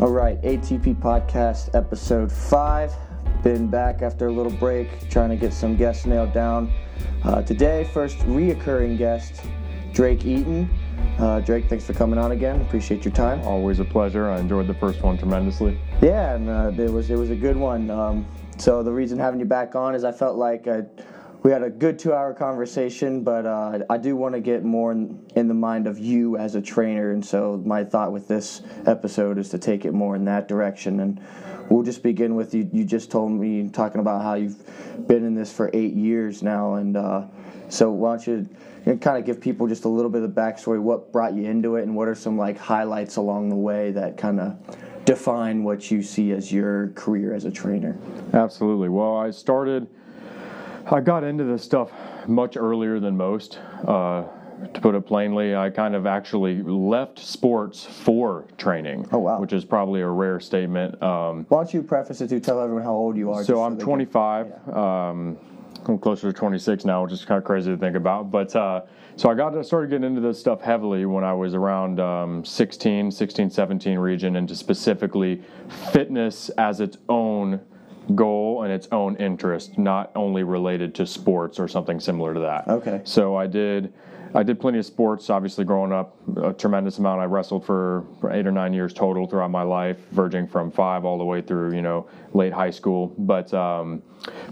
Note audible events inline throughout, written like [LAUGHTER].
All right, ATP Podcast, episode five. Been back after a little break, trying to get some guests nailed down. Uh, today, first reoccurring guest, Drake Eaton. Uh, Drake, thanks for coming on again. Appreciate your time. Always a pleasure. I enjoyed the first one tremendously. Yeah, and uh, it was it was a good one. Um, so the reason having you back on is I felt like I, we had a good two-hour conversation, but uh, I do want to get more in, in, the mind of you as a trainer, and so my thought with this episode is to take it more in that direction. And we'll just begin with you. You just told me talking about how you've been in this for eight years now, and uh, so why don't you? kind of give people just a little bit of the backstory, what brought you into it, and what are some like highlights along the way that kind of define what you see as your career as a trainer. Absolutely. Well, I started, I got into this stuff much earlier than most. Uh, to put it plainly, I kind of actually left sports for training. Oh wow! Which is probably a rare statement. Um, Why don't you preface it to tell everyone how old you are? So I'm so 25. Can, yeah. um, I'm closer to 26 now, which is kind of crazy to think about. But uh, so I got to started getting into this stuff heavily when I was around um, 16, 16, 17 region, into specifically fitness as its own goal and its own interest, not only related to sports or something similar to that. Okay. So I did I did plenty of sports, obviously growing up, a tremendous amount. I wrestled for, eight or nine years total throughout my life, verging from five all the way through, you know, late high school. But um,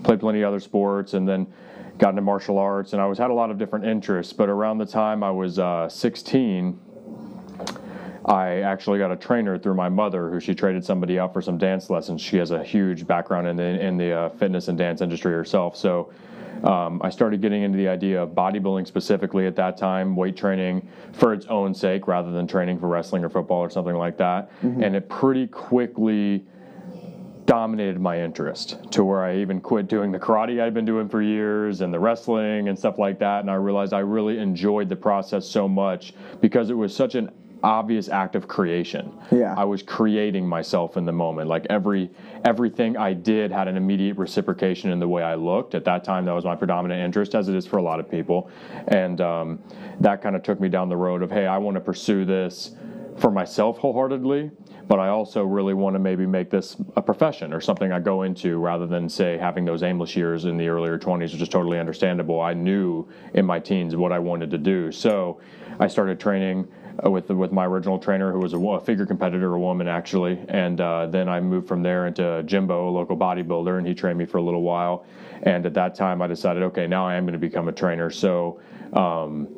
played plenty of other sports, and then got into martial arts, and I was had a lot of different interests. But around the time I was uh, 16, I actually got a trainer through my mother, who she traded somebody out for some dance lessons. She has a huge background in the in the uh, fitness and dance industry herself, so um, I started getting into the idea of bodybuilding specifically at that time, weight training for its own sake rather than training for wrestling or football or something like that. Mm-hmm. And it pretty quickly dominated my interest to where I even quit doing the karate I'd been doing for years and the wrestling and stuff like that. And I realized I really enjoyed the process so much because it was such an obvious act of creation. Yeah. I was creating myself in the moment. Like every everything I did had an immediate reciprocation in the way I looked. At that time, that was my predominant interest, as it is for a lot of people, and um, that kind of took me down the road of, hey, I want to pursue this for myself wholeheartedly, but I also really want to maybe make this a profession or something I go into rather than say having those aimless years in the earlier 20s, which is totally understandable. I knew in my teens what I wanted to do. So I started training with with my original trainer, who was a, a figure competitor, a woman actually, and uh, then I moved from there into Jimbo, a local bodybuilder, and he trained me for a little while. And at that time, I decided, okay, now I am going to become a trainer. So um,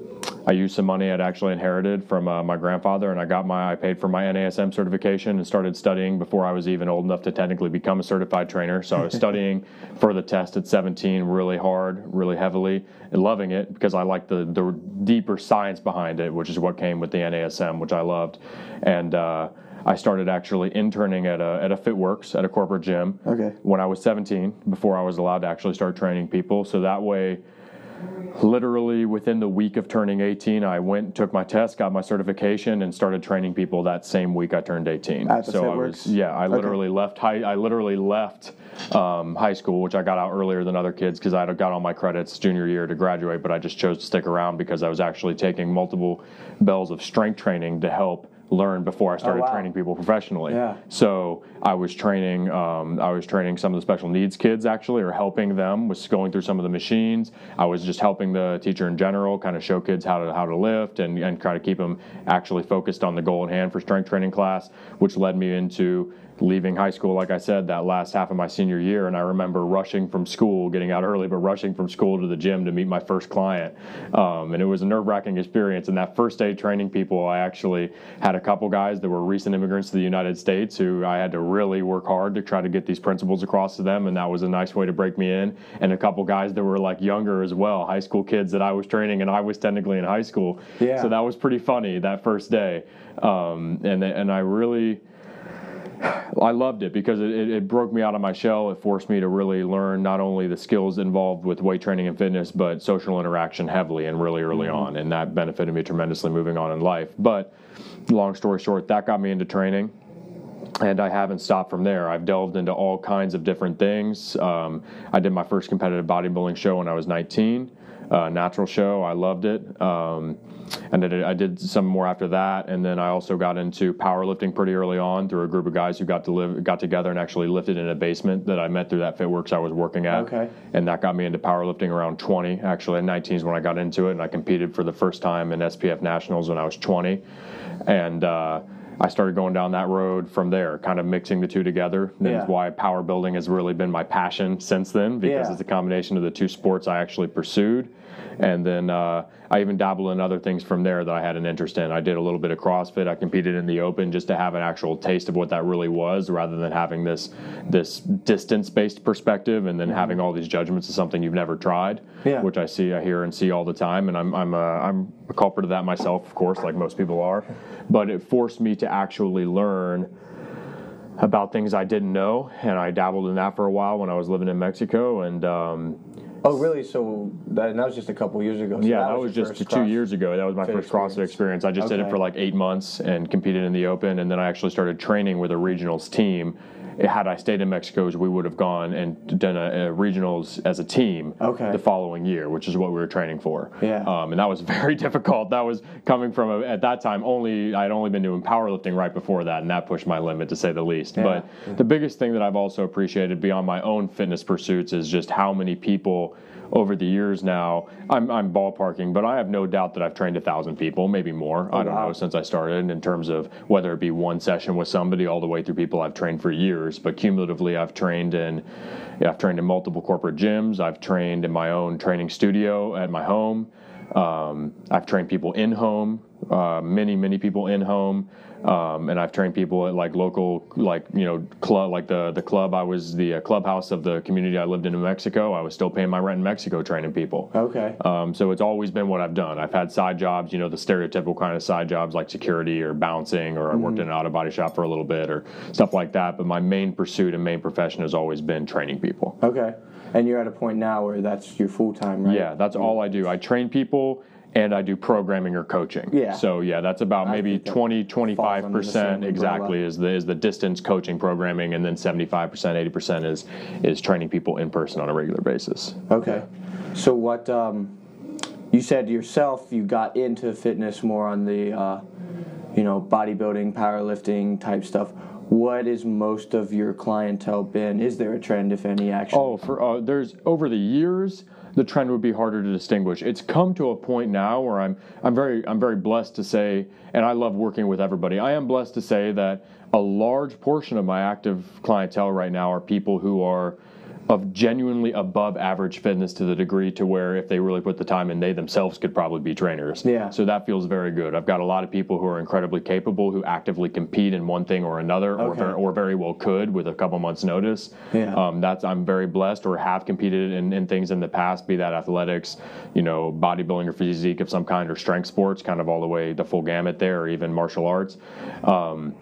I used some money I'd actually inherited from uh, my grandfather, and I got my I paid for my NASM certification and started studying before I was even old enough to technically become a certified trainer. So I was [LAUGHS] studying for the test at 17, really hard, really heavily, and loving it because I liked the the deeper science behind it, which is what came with the NASM, which I loved, and. Uh, I started actually interning at a at a FitWorks at a corporate gym. Okay. When I was 17, before I was allowed to actually start training people, so that way literally within the week of turning 18 i went took my test got my certification and started training people that same week i turned 18 At so i was yeah i literally okay. left high i literally left um, high school which i got out earlier than other kids because i got all my credits junior year to graduate but i just chose to stick around because i was actually taking multiple bells of strength training to help learned before I started oh, wow. training people professionally. Yeah. So I was training, um, I was training some of the special needs kids actually, or helping them with going through some of the machines. I was just helping the teacher in general, kind of show kids how to how to lift and and try to keep them actually focused on the goal in hand for strength training class, which led me into leaving high school, like I said, that last half of my senior year, and I remember rushing from school, getting out early, but rushing from school to the gym to meet my first client. Um, and it was a nerve wracking experience. And that first day training people, I actually had a couple guys that were recent immigrants to the United States who I had to really work hard to try to get these principles across to them, and that was a nice way to break me in. And a couple guys that were like younger as well, high school kids that I was training, and I was technically in high school. Yeah. So that was pretty funny that first day. Um, and and I really I loved it because it, it, broke me out of my shell. It forced me to really learn not only the skills involved with weight training and fitness, but social interaction heavily and really early mm-hmm. on. And that benefited me tremendously moving on in life. But long story short, that got me into training. And I haven't stopped from there. I've delved into all kinds of different things. Um, I did my first competitive bodybuilding show when I was 19. uh, Natural Show. I loved it. Um, and I did, I did some more after that, and then I also got into powerlifting pretty early on through a group of guys who got to live got together and actually lifted in a basement that I met through that FitWorks I was working at. Okay. And that got me into powerlifting around 20. Actually, at 19 is when I got into it, and I competed for the first time in SPF Nationals when I was 20, and. Uh, I started going down that road from there, kind of mixing the two together. That's Yeah. why power building has really been my passion since then, because Yeah. it's a combination of the two sports I actually pursued. And then uh, I even dabbled in other things from there that I had an interest in. I did a little bit of CrossFit. I competed in the Open just to have an actual taste of what that really was, rather than having this this distance based perspective and then having all these judgments of something you've never tried, Yeah. which I see, I hear, and see all the time. And I'm I'm a, I'm a culprit of that myself, of course, like most people are. But it forced me to actually learn about things I didn't know, and I dabbled in that for a while when I was living in Mexico. And um, Oh, really? So that, that was just a couple years ago. So yeah, that, was, your just two years ago. That was my first CrossFit experience. experience. I just did it for like eight months and competed in the Open, and then I actually started training with a regionals team. Had I stayed in Mexico, we would have gone and done a, a regionals as a team Okay. the following year, which is what we were training for. Yeah. Um, and that was [LAUGHS] very difficult. That was coming from a, at that time only I'd only been doing powerlifting right before that, and that pushed my limit to say the least. Yeah. But the biggest thing that I've also appreciated beyond my own fitness pursuits is just how many people over the years now. I'm, I'm ballparking, but I have no doubt that I've trained a thousand people, maybe more. I don't wow. know since I started in terms of whether it be one session with somebody all the way through people I've trained for years. But cumulatively, I've trained in yeah, I've trained in multiple corporate gyms. I've trained in my own training studio at my home. Um, I've trained people in home, uh, many many people in home, um, and I've trained people at like local like you know club like the the club I was the uh, clubhouse of the community I lived in in Mexico. I was still paying my rent in Mexico training people. Okay. Um, so it's always been what I've done. I've had side jobs, you know, the stereotypical kind of side jobs like security or bouncing, or I worked in an auto body shop for a little bit or stuff like that. But my main pursuit and main profession has always been training people. Okay. And you're at a point now where that's your full time, right? Yeah, that's all I do. I train people and I do programming or coaching. Yeah. So yeah, that's about I maybe think that 20, falls under the 25% exactly umbrella. is the is the distance coaching programming and then 75%, 80% is is training people in person on a regular basis. Okay. So what? Um, you said yourself you got into fitness more on the, uh, you know, bodybuilding, powerlifting type stuff. What is most of your clientele been? Is there a trend, if any, actually? Oh, for uh, there's over the years the trend would be harder to distinguish. It's come to a point now where I'm I'm very I'm very blessed to say, and I love working with everybody. I am blessed to say that a large portion of my active clientele right now are people who are of genuinely above average fitness to the degree to where if they really put the time in, they themselves could probably be trainers. Yeah. So that feels very good. I've got a lot of people who are incredibly capable who actively compete in one thing or another, or, Okay. ver- or very well could with a couple months' notice. Yeah. Um, that's I'm very blessed, or have competed in, in things in the past, be that athletics, you know, bodybuilding or physique of some kind, or strength sports, kind of all the way the full gamut there, or even martial arts. Um,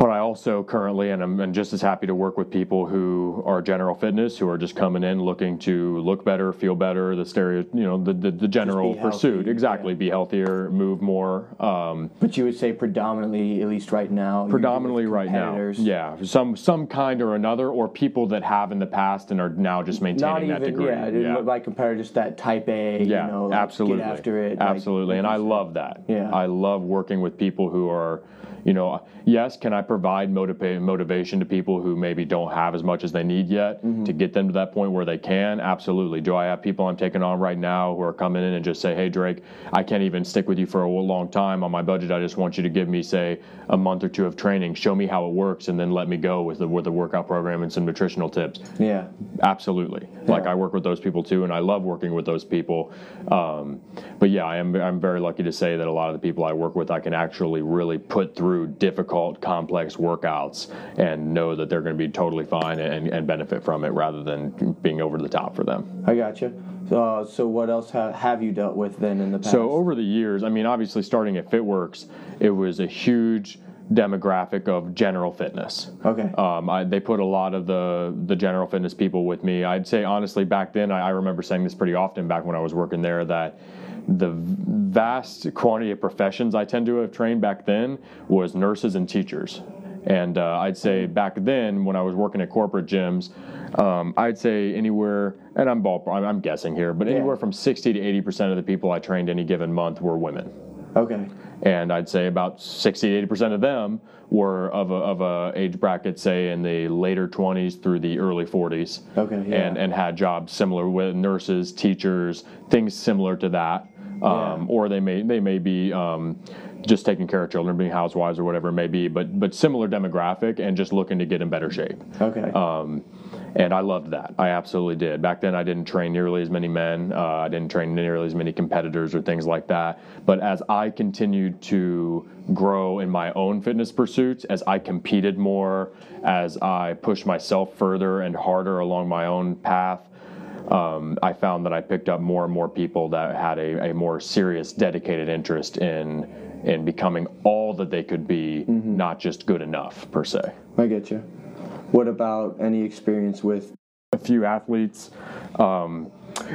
but I also currently, and I'm, I'm just as happy to work with people who are general fitness, who are just coming in looking to look better, feel better, the stereo, you know, the the, the general pursuit, healthy, exactly, be healthier, move more. Um, but you would say predominantly, at least right now. predominantly right now, yeah, some some kind or another, or people that have in the past and are now just maintaining Not that even, degree. yeah, it didn't look like that type A, Yeah, you know, like, absolutely. get after it. like- Absolutely. and I love that. Yeah. I love working with people who are, you know, yes, can I provide motiva- motivation to people who maybe don't have as much as they need yet Mm-hmm. to get them to that point where they can? Absolutely. Do I have people I'm taking on right now who are coming in and just say, hey, Drake, I can't even stick with you for a long time on my budget. I just want you to give me, say, a month or two of training, show me how it works, and then let me go with the, with the workout program and some nutritional tips. Yeah. Absolutely. Like I work with those people too, and I love working with those people. Um, but yeah, I am I'm very lucky to say that a lot of the people I work with, I can actually really put through difficult, complex workouts and know that they're going to be totally fine and, and benefit from it, rather than being over the top for them. I got you. Uh, so what else ha- have you dealt with then in the past? So over the years, I mean, obviously starting at FitWorks, it was a huge demographic of general fitness. Okay. Um, I, they put a lot of the the general fitness people with me. I'd say honestly, back then, I, I remember saying this pretty often back when I was working there that the vast quantity of professions I tend to have trained back then was nurses and teachers. And uh, I'd say back then, when I was working at corporate gyms, um, I'd say anywhere, and I'm ball, I'm guessing here, but anywhere from 60 to 80 percent of the people I trained any given month were women. Okay. And I'd say about 60 to 80 percent of them were of a, of a age bracket, say in the later 20s through the early 40s. Okay, yeah. And and had jobs similar with nurses, teachers, things similar to that. Um, Yeah. Or they may they may be um, just taking care of children, being housewives or whatever it may be, but but similar demographic and just looking to get in better shape. Okay. Um, and I loved that. I absolutely did. Back then, I didn't train nearly as many men. Uh, I didn't train nearly as many competitors or things like that. But as I continued to grow in my own fitness pursuits, as I competed more, as I pushed myself further and harder along my own path, um, I found that I picked up more and more people that had a, a more serious, dedicated interest in in becoming all that they could be, not just good enough per se. I get you. What about any experience with? a few athletes. Um,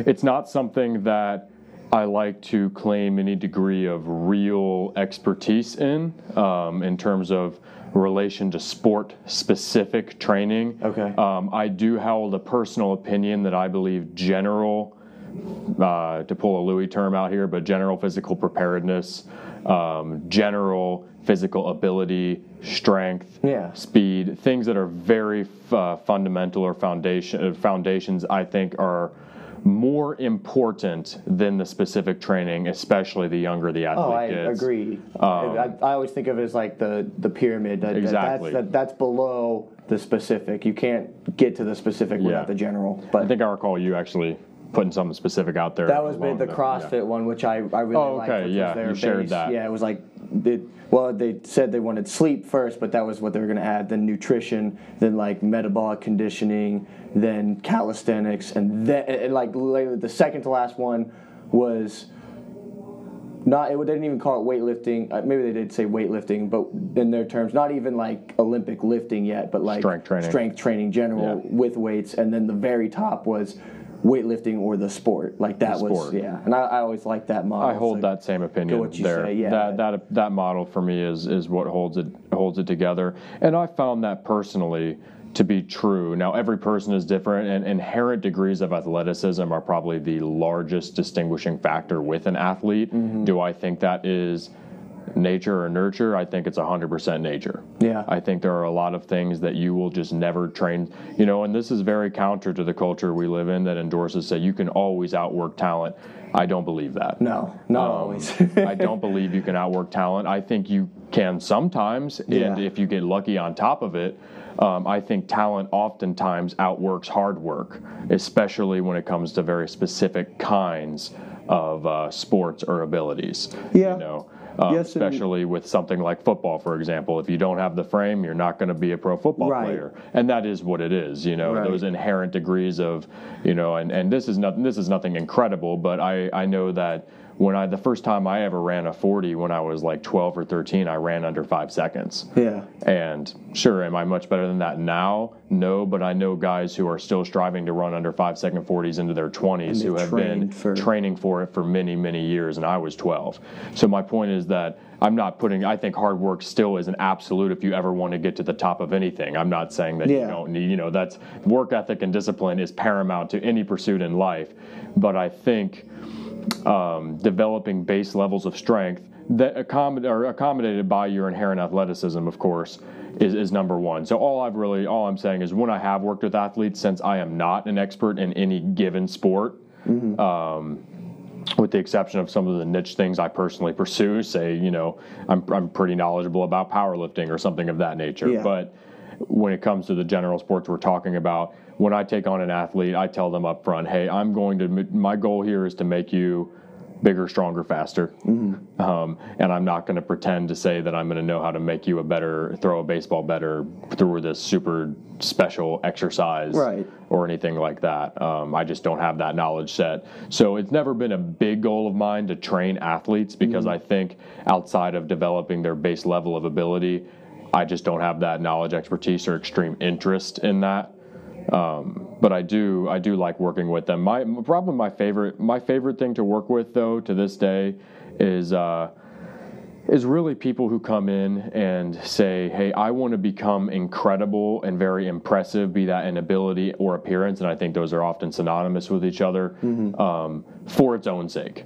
it's not something that I like to claim any degree of real expertise in, um, in terms of relation to sport specific training. Okay. Um, I do hold a personal opinion that I believe general, uh, to pull a Louie term out here, but general physical preparedness, um, general physical ability, strength, Yeah. speed, things that are very uh, fundamental or foundation uh, foundations. I think are more important than the specific training, especially the younger the athlete Oh, I gets. agree. Um, I, I always think of it as like the the pyramid. That, that- Exactly. that's, that, that's below the specific. You can't get to the specific Yeah. without the general. But I think I recall you actually putting something specific out there. That was the yeah. CrossFit one, which I, I really Oh, liked. okay, yeah, you shared that. Yeah, it was like, they, well, they said they wanted sleep first, but that was what they were going to add. Then nutrition, then like metabolic conditioning, then calisthenics, and then and like the second to last one was not. It, they didn't even call it weightlifting. Uh, maybe they did say weightlifting, but in their terms, not even like Olympic lifting yet, but like Strength training. strength training general Yeah. with weights, and then the very top was weightlifting or the sport. Like that The was yeah, and I, I always like that model. I hold that same opinion what you there. say, yeah. That that that model for me is is what holds it holds it together. And I found that personally to be true. Now every person is different and inherent degrees of athleticism are probably the largest distinguishing factor with an athlete. Mm-hmm. Do I think that is nature or nurture? I think it's 100% nature. Yeah. I think there are a lot of things that you will just never train, you know, and this is very counter to the culture we live in that endorses say you can always outwork talent. I don't believe that. No, not Um, always. I don't believe you can outwork talent. I think you can sometimes, and Yeah. if you get lucky on top of it, um, I think talent oftentimes outworks hard work, especially when it comes to very specific kinds of uh, sports or abilities. Yeah. You know, um, Yes, and- especially with something like football, for example. If you don't have the frame, you're not going to be a pro football Right. player, and that is what it is. You know, Right. those inherent degrees of, you know, and, and this is nothing. This is nothing incredible, but I I know that when I the first time I ever ran a 40 when I was like 12 or 13, I ran under five seconds. yeah. And sure, am I much better than that now? No, but I know guys who are still striving to run under five second 40s into their 20s who they've been for- training for it for many, many years, and I was 12. So my point is that I'm not putting. I think hard work still is an absolute if you ever want to get to the top of anything. I'm not saying that you don't need. You know, that's work ethic and discipline is paramount to any pursuit in life. But I think um, developing base levels of strength that accommodate are accommodated by your inherent athleticism, of course, is, is number one. So all I've really all I'm saying is when I have worked with athletes, since I am not an expert in any given sport. Um, with the exception of some of the niche things I personally pursue, say, you know, I'm, I'm pretty knowledgeable about powerlifting or something of that nature. Yeah. But when it comes to the general sports we're talking about, when I take on an athlete, I tell them up front, hey, I'm going to, my goal here is to make you bigger, stronger, faster. Um, and I'm not going to pretend to say that I'm going to know how to make you a better, throw a baseball better through this super special exercise Right. or anything like that. Um, I just don't have that knowledge set. So it's never been a big goal of mine to train athletes because I think outside of developing their base level of ability, I just don't have that knowledge, expertise, or extreme interest in that. Um, but I do, I do like working with them. My probably my favorite, my favorite thing to work with though to this day is. Uh, is really people who come in and say, "Hey, I want to become incredible and very impressive, be that in ability or appearance," and I think those are often synonymous with each other um, for its own sake.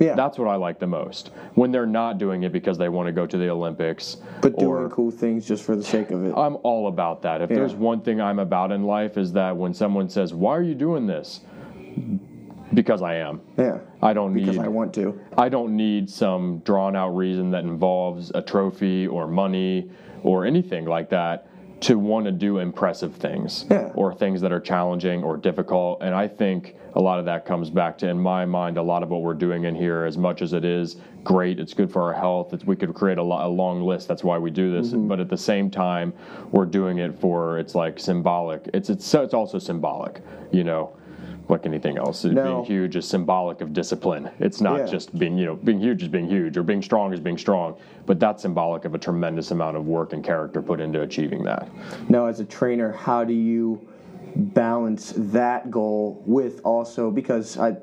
Yeah. That's what I like the most. When they're not doing it because they want to go to the Olympics, but doing cool things just for the sake of it. I'm all about that. If Yeah. there's one thing I'm about in life is that when someone says, "Why are you doing this?" Because I am. yeah. I don't Because need I want to. I don't need some drawn out reason that involves a trophy or money or anything like that to want to do impressive things Yeah. or things that are challenging or difficult. And I think a lot of that comes back to, in my mind, a lot of what we're doing in here, as much as it is great, it's good for our health. It's, we could create a, a long list. That's why we do this. Mm-hmm. But at the same time, we're doing it for it's like symbolic. It's it's it's also symbolic, you know. Like anything else, No. being huge is symbolic of discipline. It's not Yeah. just being, you know, being huge is being huge, or being strong is being strong. But that's symbolic of a tremendous amount of work and character put into achieving that. Now, as a trainer, how do you balance that goal with also because I,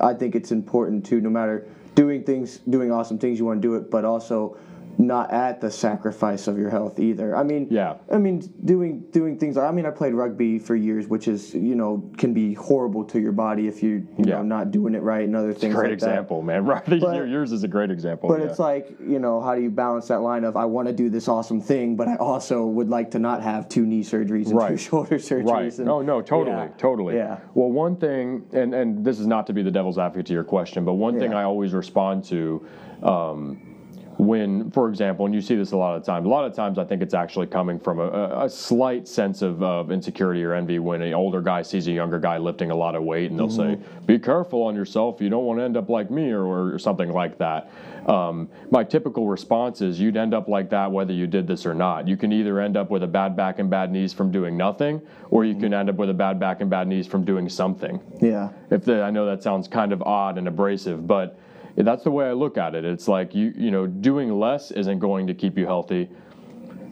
I think it's important to no matter doing things, doing awesome things, you want to do it, but also not at the sacrifice of your health either. I mean, Yeah. I mean, doing doing things. I mean, I played rugby for years, which is you know can be horrible to your body if you you Yeah. know not doing it right and other things. Great like that. example, man. [LAUGHS] Right, But- yours is a great example. But yeah. it's like, you know, how do you balance that line of I want to do this awesome thing, but I also would like to not have two knee surgeries and two [LAUGHS] shoulder surgeries. Right. And, no, no, totally, Yeah. totally. Yeah. Well, one thing, and and this is not to be the devil's advocate to your question, but one thing I always respond to. Um, when, for example, and you see this a lot of times, a lot of times I think it's actually coming from a, a, slight sense of, of insecurity or envy when an older guy sees a younger guy lifting a lot of weight and they'll say, Be careful on yourself, you don't want to end up like me, or, or something like that. Um, my typical response is you'd end up like that whether you did this or not. You can either end up with a bad back and bad knees from doing nothing, or you can end up with a bad back and bad knees from doing something Yeah. if the, I know that sounds kind of odd and abrasive, but that's the way I look at it. It's like you you know doing less isn't going to keep you healthy.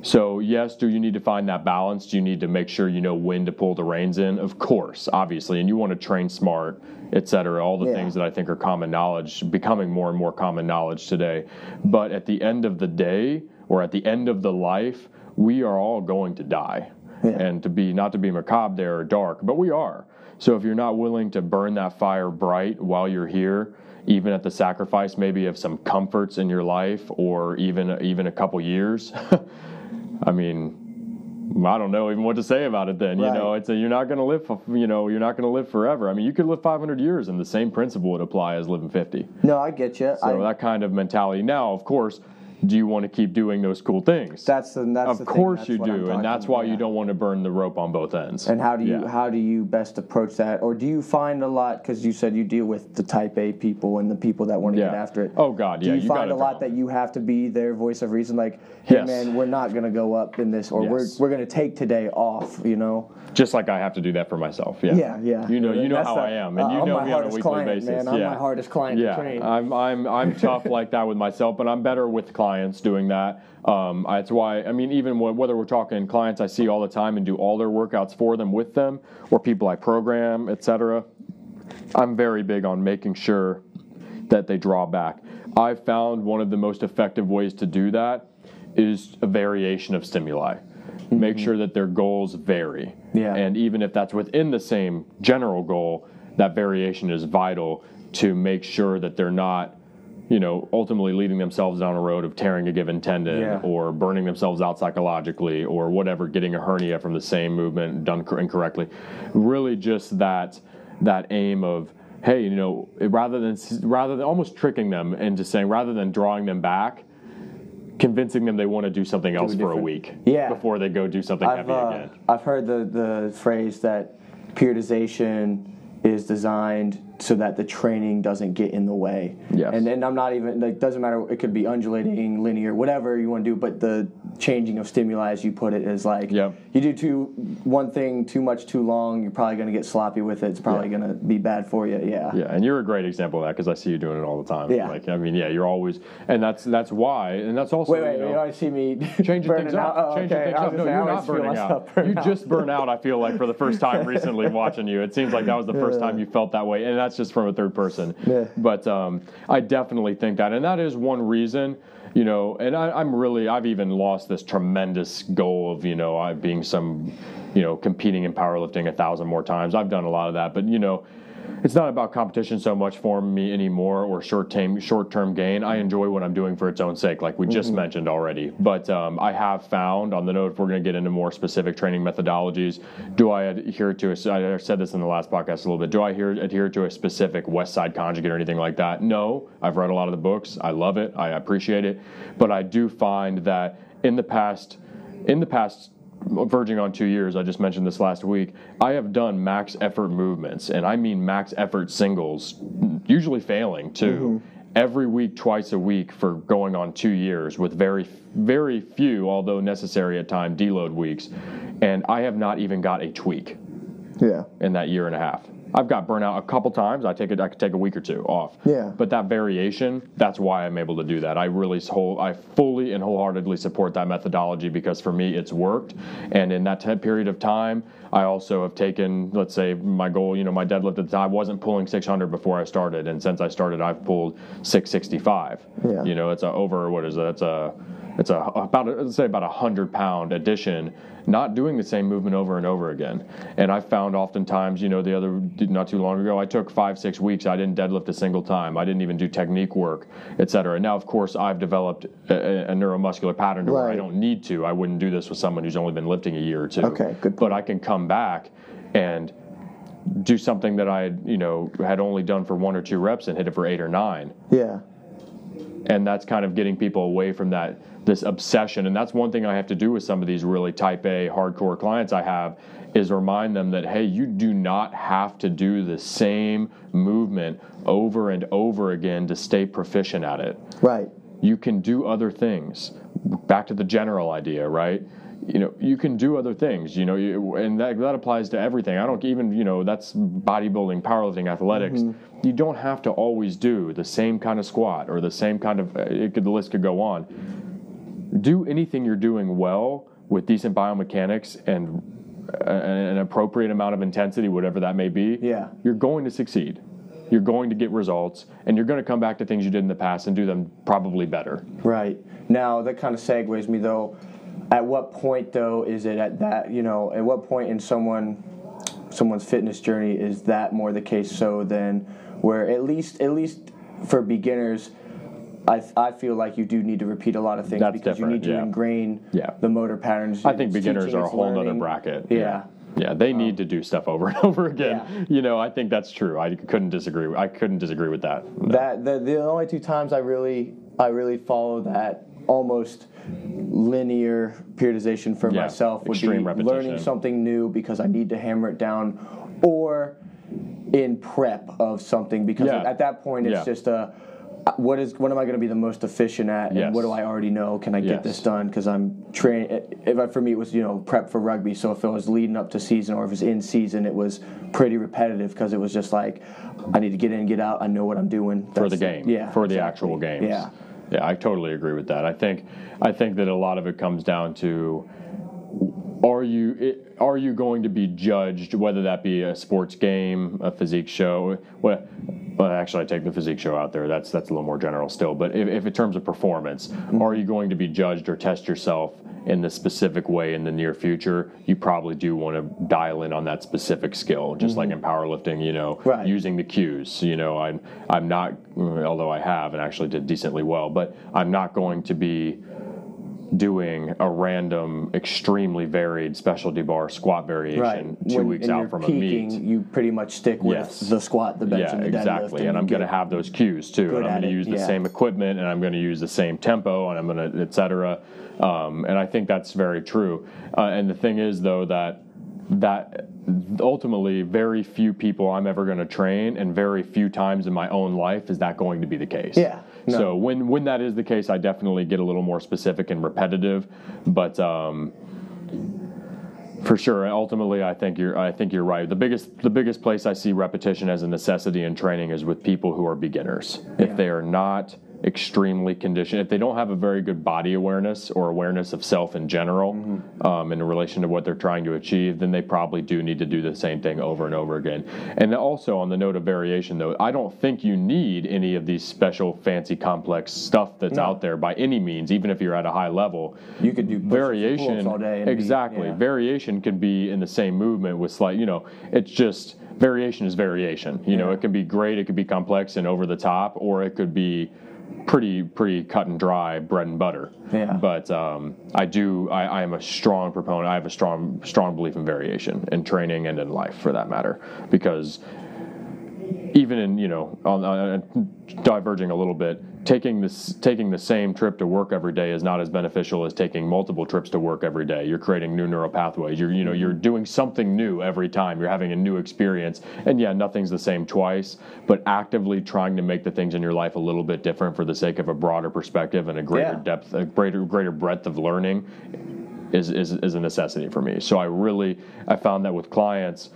So yes, do you need to find that balance? Do you need to make sure you know when to pull the reins in? Of course, obviously, and you want to train smart, et cetera. All the Yeah. things that I think are common knowledge, becoming more and more common knowledge today. But at the end of the day, or at the end of the life, we are all going to die. Yeah. And to be not to be macabre there or dark, but we are. So if you're not willing to burn that fire bright while you're here, even at the sacrifice maybe of some comforts in your life or even even a couple years, [LAUGHS] I mean, I don't know even what to say about it. Then you know, it's a, you're not going to live. You know, you're not going to live forever. I mean, you could live 500 years, and the same principle would apply as living 50. No, I get you. So I, that kind of mentality. Now, of course, do you want to keep doing those cool things? that's the that's of the thing, course that's you do, and that's why about, you don't want to burn the rope on both ends. And how do you Yeah. how do you best approach that, or do you find a lot because you said you deal with the Type A people and the people that want to get after it? Oh, God, Do yeah, you, you find a lot that you have to be their voice of reason? Like, hey Yes. man, we're not gonna go up in this, or Yes. we're we're gonna take today off. You know? Just like I have to do that for myself. Yeah. Yeah, yeah. You know, you know That's how the- I am, and uh, you know me on a weekly client, basis. man. I'm yeah. my hardest client to yeah. train. I'm I'm I'm tough [LAUGHS] like that with myself, but I'm better with clients doing that. Um, that's why I mean, even wh- whether we're talking clients I see all the time and do all their workouts for them with them, or people I program, etc. I'm very big on making sure that they draw back. I've found one of the most effective ways to do that is a variation of stimuli. Make sure that their goals vary. Yeah. And even if that's within the same general goal, that variation is vital to make sure that they're not, you know, ultimately leading themselves down a road of tearing a given tendon Yeah. or burning themselves out psychologically or whatever, getting a hernia from the same movement done incorrectly. Really, just that that aim of hey, you know, rather than rather than almost tricking them into saying rather than drawing them back, convincing them they want to do something else for a week Yeah. before they go do something I've heavy uh, again. I've heard the the phrase that periodization is designed so that the training doesn't get in the way. Yes. And and I'm not even like doesn't matter. It could be undulating, linear, whatever you want to do. But the changing of stimuli, as you put it, is like Yep. you do too one thing too much too long. You're probably going to get sloppy with it. It's probably Yeah. going to be bad for you. Yeah. Yeah, and you're a great example of that because I see you doing it all the time. Yeah. Like, I mean, yeah, you're always, and that's that's why, and that's also Wait, wait. you You, know, always see me [LAUGHS] changing things out. up. Oh, changing okay. things up. No, you're not burning out. You out. just burn out. I feel like for the first time [LAUGHS] recently watching you. It seems like that was the first time you felt that way, and that's just from a third person. Yeah. But um, I definitely think that, and that is one reason. You know, and I, I'm really, I've even lost this tremendous goal of, you know, I being some, you know, competing in powerlifting a thousand more times. I've done a lot of that, but you know, it's not about competition so much for me anymore or short term short term gain. I enjoy what I'm doing for its own sake, like we just mentioned already. But um, I have found on the note, if we're going to get into more specific training methodologies, do I adhere to? A, I said this in the last podcast a little bit. Do I adhere, adhere to a specific Westside conjugate or anything like that? No. I've read a lot of the books. I love it. I appreciate it. But I do find that in the past, in the past verging on two years, I just mentioned this last week, I have done max effort movements, and I mean max effort singles, usually failing too. Mm-hmm. Every week, twice a week for going on two years with very, very few, although necessary at time, deload weeks. And I have not even got a tweak Yeah. in that year and a half. I've got burnout a couple times. I take it. I could take a week or two off. Yeah. But that variation, that's why I'm able to do that. I really whole, I fully and wholeheartedly support that methodology because for me it's worked. And in that t- period of time, I also have taken, let's say, my goal. You know, my deadlift at the time I wasn't pulling 600 before I started, and since I started, I've pulled 665. Yeah. You know, it's a over. What is that? It's a it's a about a, let's say about a hundred pound addition, not doing the same movement over and over again. And I found oftentimes, you know, the other not too long ago, I took five six weeks. I didn't deadlift a single time. I didn't even do technique work, et cetera. And now, of course, I've developed a, a neuromuscular pattern to where I don't need to. I wouldn't do this with someone who's only been lifting a year or two. Okay, good Point. But I can come back and do something that I, you know, had only done for one or two reps and hit it for eight or nine Yeah. And that's kind of getting people away from that this obsession. And that's one thing i have to do with some of these really type a hardcore clients i have is remind them that hey you do not have to do the same movement over and over again to stay proficient at it. Right. you can do other things. Back to the general idea right you know you can do other things you know you, and that, that applies to everything i don't even you know that's bodybuilding powerlifting athletics mm-hmm. you don't have to always do the same kind of squat or the same kind of uh, it could, the list could go on do anything you're doing well with decent biomechanics and uh, a- an appropriate amount of intensity whatever that may be Yeah. you're going to succeed you're going to get results and you're going to come back to things you did in the past and do them probably better Right. Now that kind of segues me though. At what point though is it at that you know at what point in someone someone's fitness journey is that more the case so than where at least at least for beginners I, I feel like you do need to repeat a lot of things That's because you need to yeah. ingrain Yeah. the motor patterns. I think It's beginners teaching, are a whole other bracket. Yeah. Yeah, they need um, to do stuff over and [LAUGHS] over again. Yeah. You know, I think that's true. I couldn't disagree. I couldn't disagree with that. That the, the only two times I really I really follow that almost linear periodization for Yeah, myself would be repetition. learning something new because I need to hammer it down, or in prep of something because Yeah. at that point it's Yeah. just a what is what am I going to be the most efficient at Yes. and what do I already know can I get Yes. this done because I'm train if I, for me it was you know prep for rugby so if it was leading up to season or if it was in season it was pretty repetitive because it was just like I need to get in get out I know what I'm doing for the That's- game. yeah For the exactly. actual games. yeah Yeah, I totally agree with that. I think I think that a lot of it comes down to are you it, are you going to be judged whether that be a sports game, a physique show? Well, well, actually, I take the physique show out there. That's that's a little more general still. But if, if in terms of performance, mm-hmm. are you going to be judged or test yourself in the specific way in the near future? You probably do want to dial in on that specific skill, just like mm-hmm. in powerlifting. You know, Right. using the cues. You know, I'm I'm not, although I have and actually did decently well, but I'm not going to be doing a random, extremely varied specialty bar squat variation right two When- weeks and out from peaking, a meet. you pretty much stick with Yes. the squat the bench Yeah, and the exactly. And you I'm going to have those cues too. And I'm going to it, use the yeah. same equipment and I'm going to use the same tempo and I'm going to, etc. Um, and I think that's very true. Uh, and the thing is, though, that that ultimately very few people I'm ever going to train, and very few times in my own life is that going to be the case. Yeah, no. So when when that is the case, I definitely get a little more specific and repetitive, but. Um, for sure. Ultimately, I think you're. I think you're right. The biggest, the biggest place I see repetition as a necessity in training is with people who are beginners. Yeah. If they are not extremely conditioned, if they don't have a very good body awareness or awareness of self in general, Mm-hmm. um, in relation to what they're trying to achieve, then they probably do need to do the same thing over and over again. And also on the note of variation, though, I don't think you need any of these special, fancy, complex stuff that's No. out there by any means, even if you're at a high level You could do variation all day. and be- exactly yeah. variation can be in the same movement with slight you know it's just variation is variation you know it can be great it could be complex and over the top or it could be pretty pretty cut and dry bread and butter Yeah. but um, i do I, I am a strong proponent i have a strong strong belief in variation in training and in life for that matter because even in you know on, on, uh, diverging a little bit taking this taking the same trip to work every day is not as beneficial as taking multiple trips to work every day. You're creating new neural pathways. You're you know you're mm-hmm. doing something new every time. You're having a new experience. And yeah nothing's the same twice but actively trying to make the things in your life a little bit different for the sake of a broader perspective and a greater Yeah. depth a greater greater breadth of learning is, is is a necessity for me. So I really I found that with clients,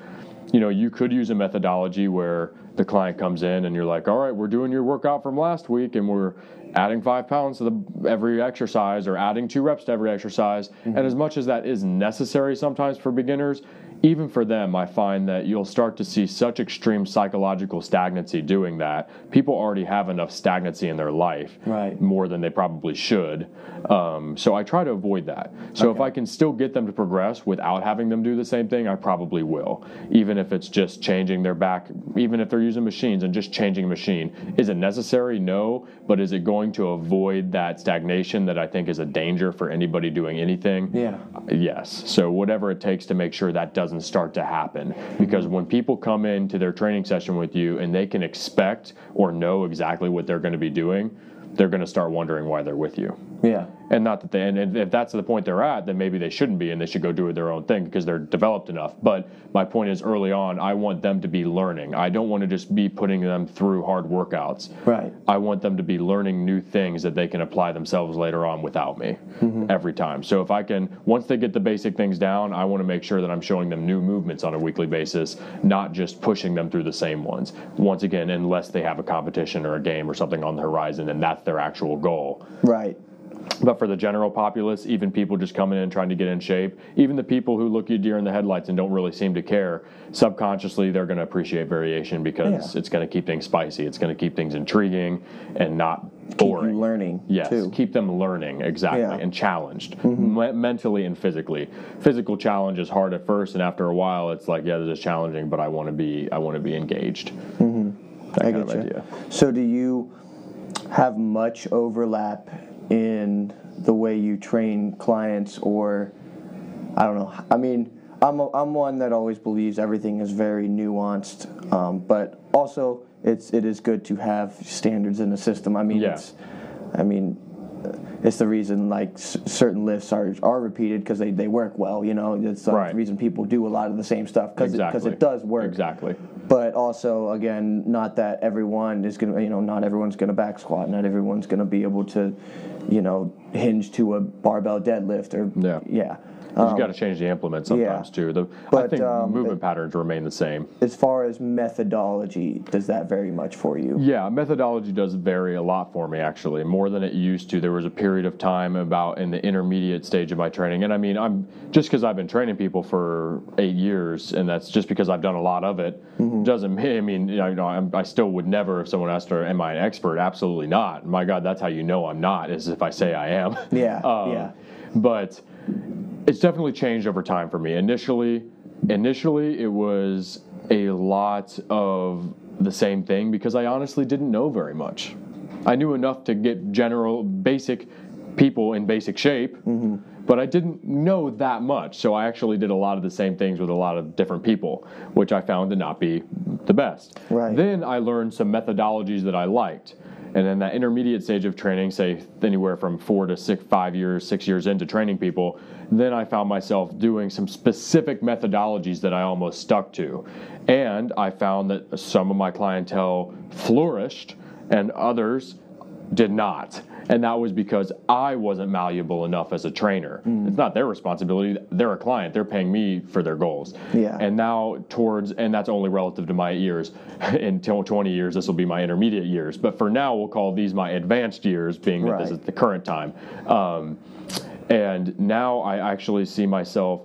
you know, you could use a methodology where the client comes in and you're like, all right, we're doing your workout from last week and we're adding five pounds to the every exercise or adding two reps to every exercise. Mm-hmm. And as much as that is necessary sometimes for beginners, even for them, I find that you'll start to see such extreme psychological stagnancy doing that. People already have enough stagnancy in their life, Right. more than they probably should. Um, so I try to avoid that. So if I can still get them to progress without having them do the same thing, I probably will. Even if it's just changing their back, even if they're using machines and just changing a machine. Is it necessary? No. But is it going to avoid that stagnation that I think is a danger for anybody doing anything? Yeah. Yes. So whatever it takes to make sure that doesn't start to happen. Because when people come into their training session with you and they can expect or know exactly what they're going to be doing, they're going to start wondering why they're with you. Yeah. And not that they, and if that's the point they're at, then maybe they shouldn't be and they should go do their own thing because they're developed enough. But my point is early on, I want them to be learning. I don't want to just be putting them through hard workouts. Right. I want them to be learning new things that they can apply themselves later on without me mm-hmm. every time. So if I can, once they get the basic things down, I want to make sure that I'm showing them new movements on a weekly basis, not just pushing them through the same ones. Once again, unless they have a competition or a game or something on the horizon and that's their actual goal. Right. But for the general populace, even people just coming in trying to get in shape, even the people who look you deer in the headlights and don't really seem to care, subconsciously they're going to appreciate variation because Yeah. it's going to keep things spicy. It's going to keep things intriguing and not Keep boring. you learning Yes, too. keep them learning exactly Yeah. Mm-hmm. and challenged me- mentally and physically. Physical challenge is hard at first, and after a while, it's like, yeah, this is challenging, but I want to be, I want to be engaged. That Mm-hmm. I kind get of you. idea. So, do you have much overlap in the way you train clients, or I don't know? I mean, I'm a, I'm one that always believes everything is very nuanced, um, but also it's it is good to have standards in the system. I mean, Yeah. it's I mean. It's the reason like s- certain lifts are, are repeated because they, they work well. You know, it's the Right. reason people do a lot of the same stuff because Exactly. it, does work Exactly. but also again not that everyone is gonna you know not everyone's gonna back squat not everyone's gonna be able to you know hinge to a barbell deadlift or Yeah. yeah You just got to change the implement sometimes too. The, I think um, movement it- patterns remain the same. as far as methodology does that vary much for you Yeah, methodology does vary a lot for me actually, more than it used to. There was a period of time about in the intermediate stage of my training, and I mean, I'm just because I've been training people for eight years, and that's just because I've done a lot of it, Mm-hmm. doesn't mean. [LAUGHS] I mean, you know, I'm, I still would never. If someone asked her, "Am I an expert?" Absolutely not. My God, that's how you know I'm not. Is if I say I am. Yeah, [LAUGHS] Um, yeah. But it's definitely changed over time for me. Initially, initially it was a lot of the same thing because I honestly didn't know very much. I knew enough to get general basic people in basic shape, mm-hmm. but I didn't know that much. So I actually did a lot of the same things with a lot of different people, which I found to not be the best. Right. Then I learned some methodologies that I liked. And then that intermediate stage of training, say anywhere from four to six, five years, six years into training people, then I found myself doing some specific methodologies that I almost stuck to. And I found that some of my clientele flourished and others did not. And that was because I wasn't malleable enough as a trainer. It's not their responsibility. They're a client. They're paying me for their goals. Yeah. And now towards, and that's only relative to my years. [LAUGHS] In 20 years, this will be my intermediate years. But for now, we'll call these my advanced years, being that this Right. is the current time. Um, and now I actually see myself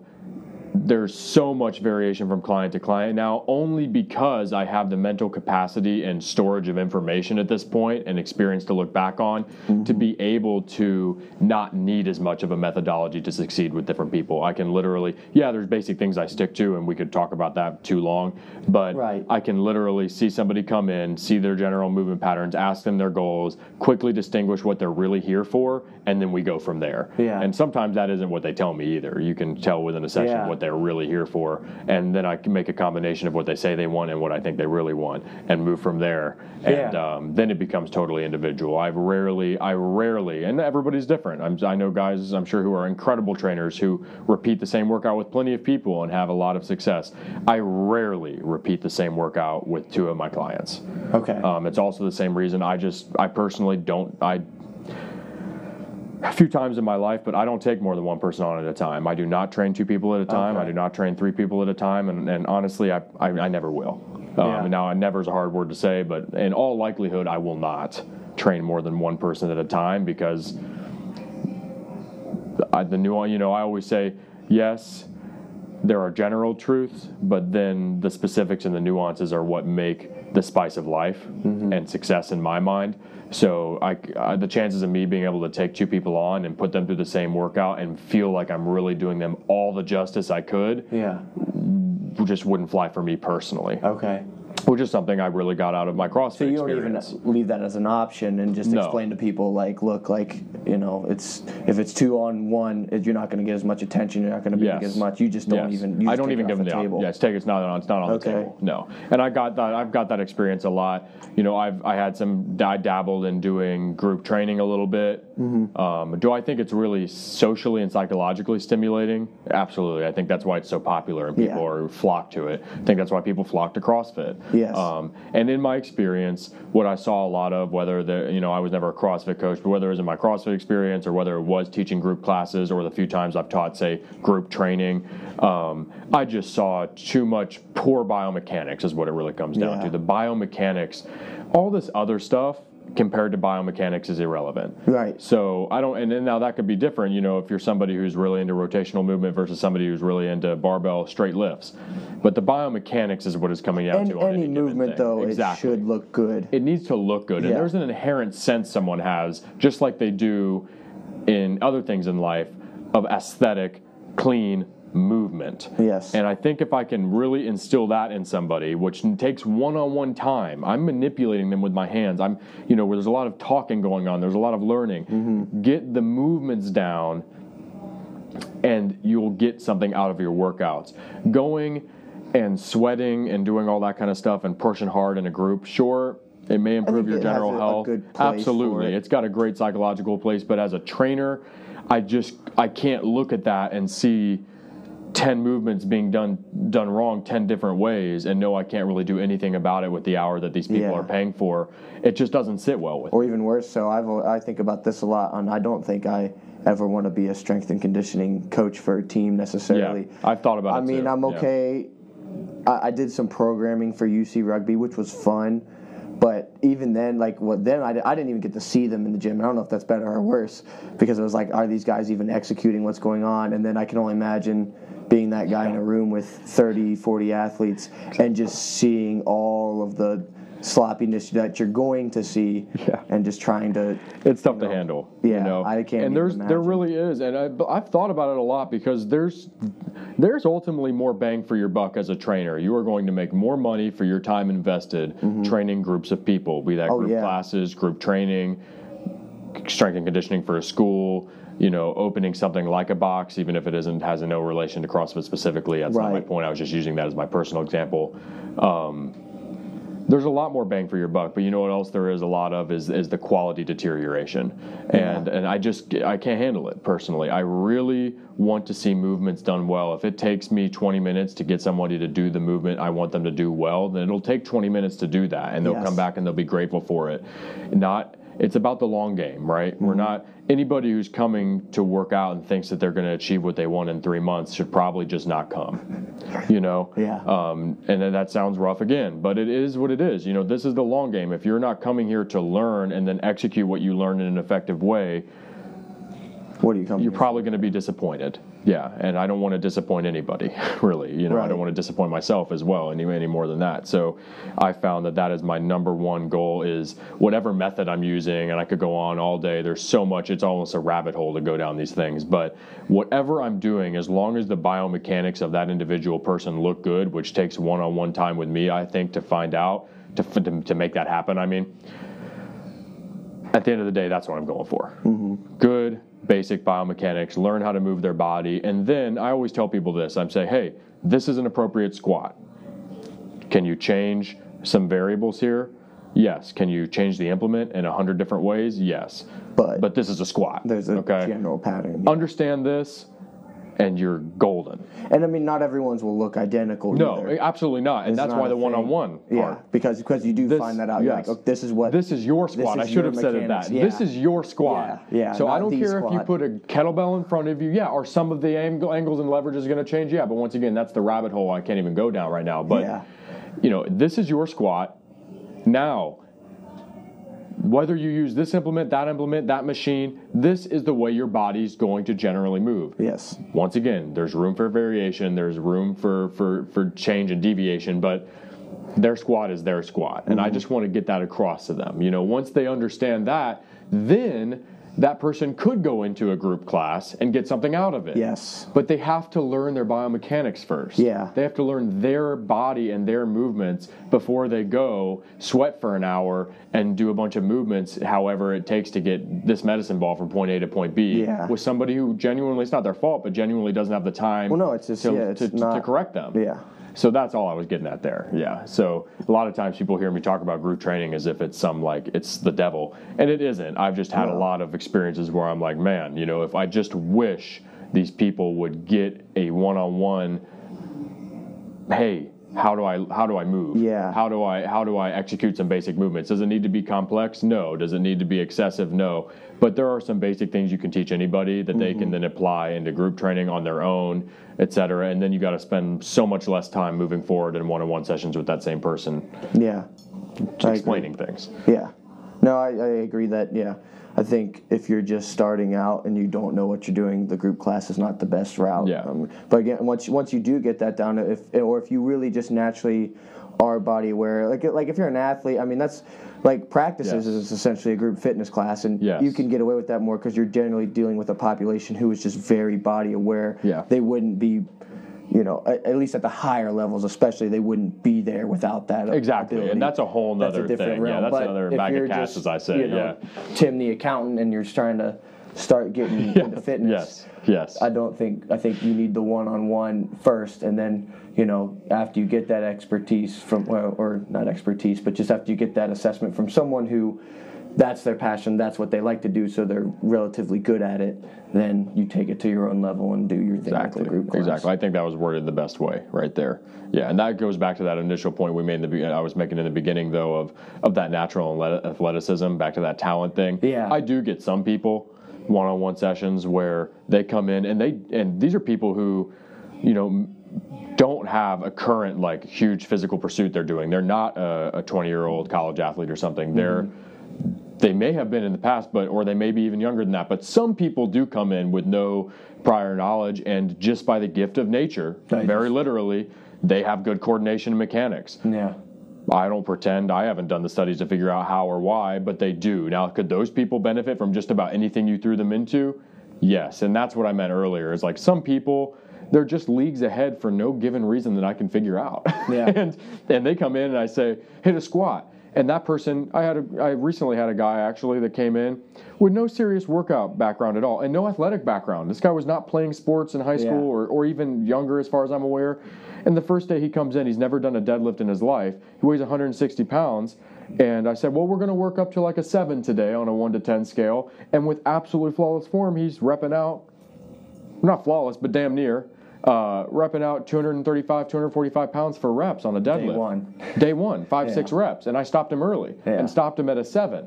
there's so much variation from client to client now only because I have the mental capacity and storage of information at this point and experience to look back on to mm-hmm. be able to not need as much of a methodology to succeed with different people. I can literally, yeah, there's basic things I stick to, and we could talk about that too long, but Right. I can literally see somebody come in, see their general movement patterns, ask them their goals, quickly distinguish what they're really here for, and then we go from there. Yeah. And sometimes that isn't what they tell me either. You can tell within a session Yeah. what they're really here for, and then I can make a combination of what they say they want and what I think they really want, and move from there. And Yeah. um, then it becomes totally individual. I've rarely, I rarely, and everybody's different. I'm, I know guys, I'm sure, who are incredible trainers who repeat the same workout with plenty of people and have a lot of success. I rarely repeat the same workout with two of my clients. Okay. Um, it's also the same reason I just, I personally don't, I a few times in my life, but I don't take more than one person on at a time. I do not train two people at a time. I do not train three people at a time, and, and honestly, I, I, I never will. Um, Yeah. and Now, never is a hard word to say, but in all likelihood, I will not train more than one person at a time because I, the new, you know, I always say yes. There are general truths, but then the specifics and the nuances are what make the spice of life and success in my mind. So I, uh, the chances of me being able to take two people on and put them through the same workout and feel like I'm really doing them all the justice I could yeah. just wouldn't fly for me personally, Okay. Which is something I really got out of my CrossFit So you don't even leave that as an option and just No. explain to people like, look, like you know, it's if it's two on one, you're not going to get as much attention. You're not going to be Yes. as much. You just don't Yes. even. You I don't even give them the table. Yes, take it's not on. It's not on Okay. the table. No, and I got that. I've got that experience a lot. You know, I've I had some. I dabbled in doing group training a little bit. Mm-hmm. Um, do I think it's really socially and psychologically stimulating? Absolutely. I think that's why it's so popular and people Yeah. are flock to it. I think that's why people flock to CrossFit. Yes. Um, and in my experience, what I saw a lot of, whether the you know I was never a CrossFit coach, but whether it was in my CrossFit experience or whether it was teaching group classes or the few times I've taught, say, group training, um, I just saw too much poor biomechanics is what it really comes down Yeah. to. The biomechanics, all this other stuff compared to biomechanics is irrelevant. Right. So I don't, and then now that could be different, you know, if you're somebody who's really into rotational movement versus somebody who's really into barbell straight lifts. But the biomechanics is what is coming out And to any any movement though, exactly. it should look good. It needs to look good, and there's an inherent sense someone has, just like they do in other things in life, of aesthetic, clean movement. Yes. And I think if I can really instill that in somebody, which takes one-on-one time, I'm manipulating them with my hands. I'm, you know, where there's a lot of talking going on, there's a lot of learning. Mm-hmm. Get the movements down, and you'll get something out of your workouts. Going and sweating and doing all that kind of stuff and pushing hard in a group, sure. It may improve your general health. good place for Absolutely. it. It's got a great psychological place, but as a trainer, I just I can't look at that and see 10 movements being done done wrong 10 different ways and no I can't really do anything about it with the hour that these people Yeah. are paying for. It just doesn't sit well with me. Or even worse, so I've I think about this a lot, and I don't think I ever want to be a strength and conditioning coach for a team Yeah, necessarily. I've thought about I it mean, too. I'm Yeah. okay. I, I did some programming for UC Rugby, which was fun. But even then, like what then, I, I didn't even get to see them in the gym. I don't know if that's better or worse because it was like, are these guys even executing what's going on? And then I can only imagine being that guy in a room with 30, 40 athletes and just seeing all of the sloppiness that you're going to see Yeah. and just trying to It's tough to handle. Yeah, you know? I can't And there's there really is, and I, I've thought about it a lot because there's there's ultimately more bang for your buck as a trainer. You are going to make more money for your time invested training groups of people, be that Mm-hmm. Oh, group yeah. classes, group training, strength and conditioning for a school. You know, opening something like a box, even if it isn't has no relation to CrossFit specifically. That's not my point. I was just using that as my personal example. Um, there's a lot more bang for your buck, but you know what else there is a lot of is is the quality deterioration, and and I just I can't handle it personally. I really want to see movements done well. If it takes me 20 minutes to get somebody to do the movement I want them to do well, then it'll take 20 minutes to do that, and they'll Yes. come back and they'll be grateful for it. Not it's about the long game, right? Mm-hmm. We're not anybody who's coming to work out and thinks that they're going to achieve what they want in three months should probably just not come. [LAUGHS] You know, Yeah. Um, and then that sounds rough again, but it is what it is. You know, this is the long game. If you're not coming here to learn and then execute what you learn in an effective way, What do you come? you're probably going to be disappointed. Yeah, and I don't want to disappoint anybody, [LAUGHS] really. You know, I don't want to disappoint myself as well, any any more than that. So, I found that that is my number one goal is whatever method I'm using, and I could go on all day. There's so much; it's almost a rabbit hole to go down these things. But whatever I'm doing, as long as the biomechanics of that individual person look good, which takes one-on-one time with me, I think, to find out to to, to make that happen. I mean, at the end of the day, that's what I'm going for. Mm-hmm. Good basic biomechanics, learn how to move their body, and then I always tell people this: I'm saying, hey, this is an appropriate squat. Can you change some variables here? Yes. Can you change the implement in a hundred different ways? Yes. But- but this is a squat. There's a okay. general pattern. Understand this, and you're golden. And I mean, not everyone's will look identical. No, either. Eh, absolutely not. And It's that's not why the one-on-one Yeah, because because you do This- find that out. You're like, oh, this is what This is your squat. I should have said it that. Yeah. This is your squat. Yeah, yeah, So I don't care if you put a kettlebell in front of you. Yeah, are some of the angle, angles and leverages going to change? Yeah, but once again, that's the rabbit hole I can't even go down right now. But Yeah. you know, this is your squat. Now, whether you use this implement, that implement, that machine, this is the way your body's going to generally move Yes. once again, there's room for variation, there's room for, for, for change and deviation, but their squat is their squat. And I mm-hmm. just want to get that across to them. You know, once they understand that, then that person could go into a group class and get something out of it. Yes. But they have to learn their biomechanics first. Yeah. They have to learn their body and their movements before they go sweat for an hour and do a bunch of movements, however it takes to get this medicine ball from point A to point B Yeah. with somebody who genuinely, it's not their fault, but genuinely doesn't have the time Well, no, it's just- to, yeah, it's to, not- to correct them. Yeah. So that's all I was getting at there. Yeah. So a lot of times people hear me talk about group training as if it's some like it's the devil, and it isn't. I've just had a lot of experiences where I'm like, man, you know, if I just wish these people would get a one-on-one. Hey, how do I how do I move? Yeah. How do I how do I execute some basic movements? Does it need to be complex? No. Does it need to be excessive? No. But there are some basic things you can teach anybody that they Mm-hmm. can then apply into group training on their own, et cetera. And then you got to spend so much less time moving forward in one-on-one sessions with that same person Yeah. Explaining things. Yeah. No, I, I agree that, yeah. I think if you're just starting out and you don't know what you're doing, the group class is not the best route. Yeah. Um, but again, once once you do get that down, if or if you really just naturally are body aware, like like if you're an athlete, I mean that's like practices Yes. is essentially a group fitness class, and Yes. you can get away with that more because you're generally dealing with a population who is just very body aware. Yeah. They wouldn't be. You know, at, at least at the higher levels, especially, they wouldn't be there without that. Exactly, and that's a whole That's a nother different thing. Yeah, realm. that's But another bag of cash, just, as I said. you know, yeah. Tim the accountant, and you're trying to start getting [LAUGHS] into fitness. Yes. Yes. I don't think I think you need the one-on-one first, and then you know after you get that expertise from well, or not expertise, but just after you get that assessment from someone who that's their passion, that's what they like to do, so they're relatively good at it. Then you take it to your own level and do your thing Exactly. with the group class. Exactly. I think that was worded the best way right there. Yeah, and that goes back to that initial point we made in the be- I was making in the beginning though of of that natural athleticism, back to that talent thing. Yeah. I do get some people one-on-one sessions where they come in and they and these are people who, you know, don't have a current like huge physical pursuit they're doing. They're not a 20 year old college athlete or something. They're mm-hmm. They may have been in the past, but or they may be even younger than that. But some people do come in with no prior knowledge, and just by the gift of nature, Right. very literally, they have good coordination and mechanics. Yeah. I don't pretend I haven't done the studies to figure out how or why, but they do. Now, could those people benefit from just about anything you threw them into? Yes, and that's what I meant earlier. Is like some people they're just leagues ahead for no given reason that I can figure out. Yeah. [LAUGHS] and and they come in and I say, hit a squat. And that person, I had a, I recently had a guy actually that came in with no serious workout background at all and no athletic background. This guy was not playing sports in high school Yeah. or, or even younger, as far as I'm aware. And the first day he comes in, he's never done a deadlift in his life. He weighs 160 pounds. And I said, Well, we're going to work up to like a seven today on a one to 10 scale. And with absolutely flawless form, he's repping out, not flawless, but damn near, uh, repping out 235, 245 pounds for reps on a deadlift. one. Day one, five, Yeah. six reps. And I stopped him early Yeah. and stopped him at a seven.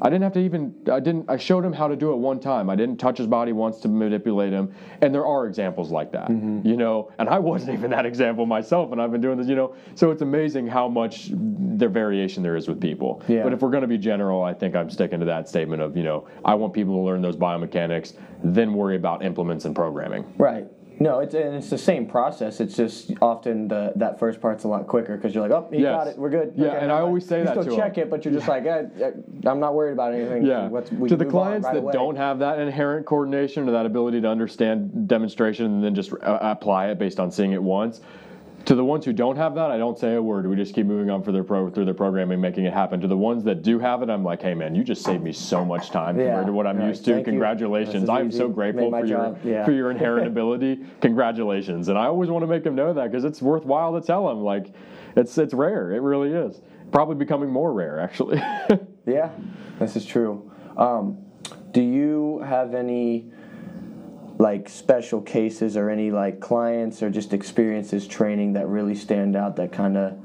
I didn't have to even. I didn't. I showed him how to do it one time. I didn't touch his body once to manipulate him. And there are examples like that, Mm-hmm. you know. And I wasn't [LAUGHS] even that example myself, and I've been doing this, you know. So it's amazing how much their variation there is with people. Yeah. But if we're going to be general, I think I'm sticking to that statement of, you know, I want people to learn those biomechanics, then worry about implements and programming. Right. No, it's and it's the same process. It's just often the that first part's a lot quicker because you're like, oh, you Yes. got it, we're good. Yeah, and I always mind." say you that still to check 'em. it, but you're just like, eh, I'm not worried about anything. Yeah. To the clients right that away. don't have that inherent coordination or that ability to understand demonstration and then just uh, apply it based on seeing it once. To the ones who don't have that, I don't say a word. We just keep moving on for their pro, through their programming, making it happen. To the ones that do have it, I'm like, hey man, you just saved me so much time Yeah. compared to what I'm Right. used to. Thank. Congratulations! I'm so grateful for your. Yeah. for your inherent [LAUGHS] ability. Congratulations! And I always want to make them know that because it's worthwhile to tell them. Like, it's it's rare. It really is. Probably becoming more rare, actually. [LAUGHS] Yeah, this is true. Um, do you have any like special cases or any like clients or just experiences training that really stand out that kind of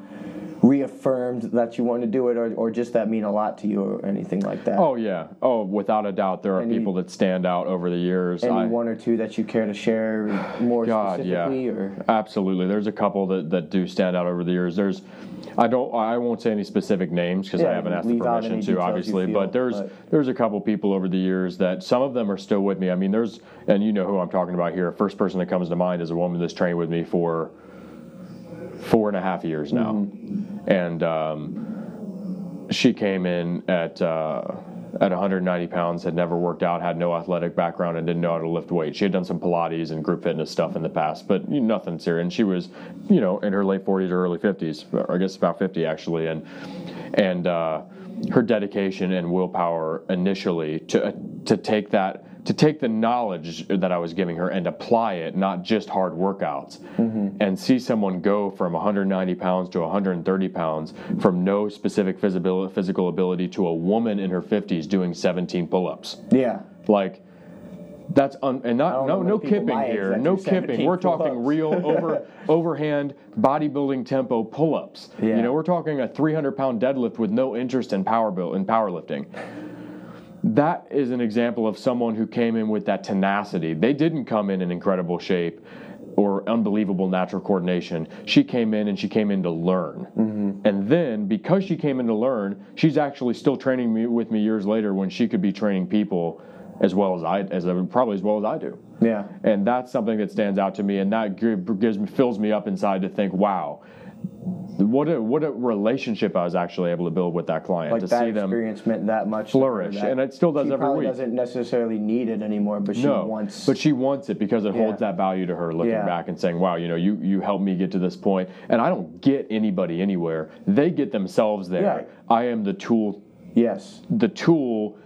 reaffirmed that you want to do it or, or just that mean a lot to you or anything like that? Oh yeah. Oh, without a doubt, there are Any- people that stand out over the years. any I- one or two that you care to share more God, yeah, or absolutely. There's a couple that, that do stand out over the years. There's, I don't, I won't say any specific names because I haven't asked the permission to, obviously. feel, but there's but- there's a couple people over the years that some of them are still with me. I mean, there's, and you know who I'm talking about here. First person that comes to mind is a woman that's trained with me for four and a half years now, Mm-hmm. and um, she came in at. Uh, at 190 pounds, had never worked out, had no athletic background, and didn't know how to lift weights. She had done some Pilates and group fitness stuff in the past, but nothing serious. And she was, you know, in her late 40s or early 50s, or I guess about 50 actually, and and uh, her dedication and willpower initially to to take that to take the knowledge that I was giving her and apply it, not just hard workouts, and see someone go from 190 pounds to 130 pounds from no specific physical ability to a woman in her 50s doing 17 pull-ups. yeah Like that's un, and not no no kipping here, no kipping. We're talking pull-ups. real [LAUGHS] over overhand bodybuilding tempo pull-ups. Yeah. You know, we're talking a 300 pound deadlift with no interest in power build in powerlifting. That is an example of someone who came in with that tenacity. They didn't come in in incredible shape or unbelievable natural coordination. She came in and she came in to learn. Mm-hmm. And then because she came in to learn, she's actually still training me with me years later when she could be training people as well as I as probably as well as I do. yeah And that's something that stands out to me, and that gives me fills me up inside to think, wow, what a what a relationship I was actually able to build with that client like to that see them experience meant that much flourish, that and it still does she every week. Doesn't necessarily need it anymore but she no, wants but she wants it because it holds that value to her. Looking Yeah. back and saying, "Wow, you know, you you helped me get to this point, and I don't get anybody anywhere. They get themselves there. Right. I am the tool, yes the tool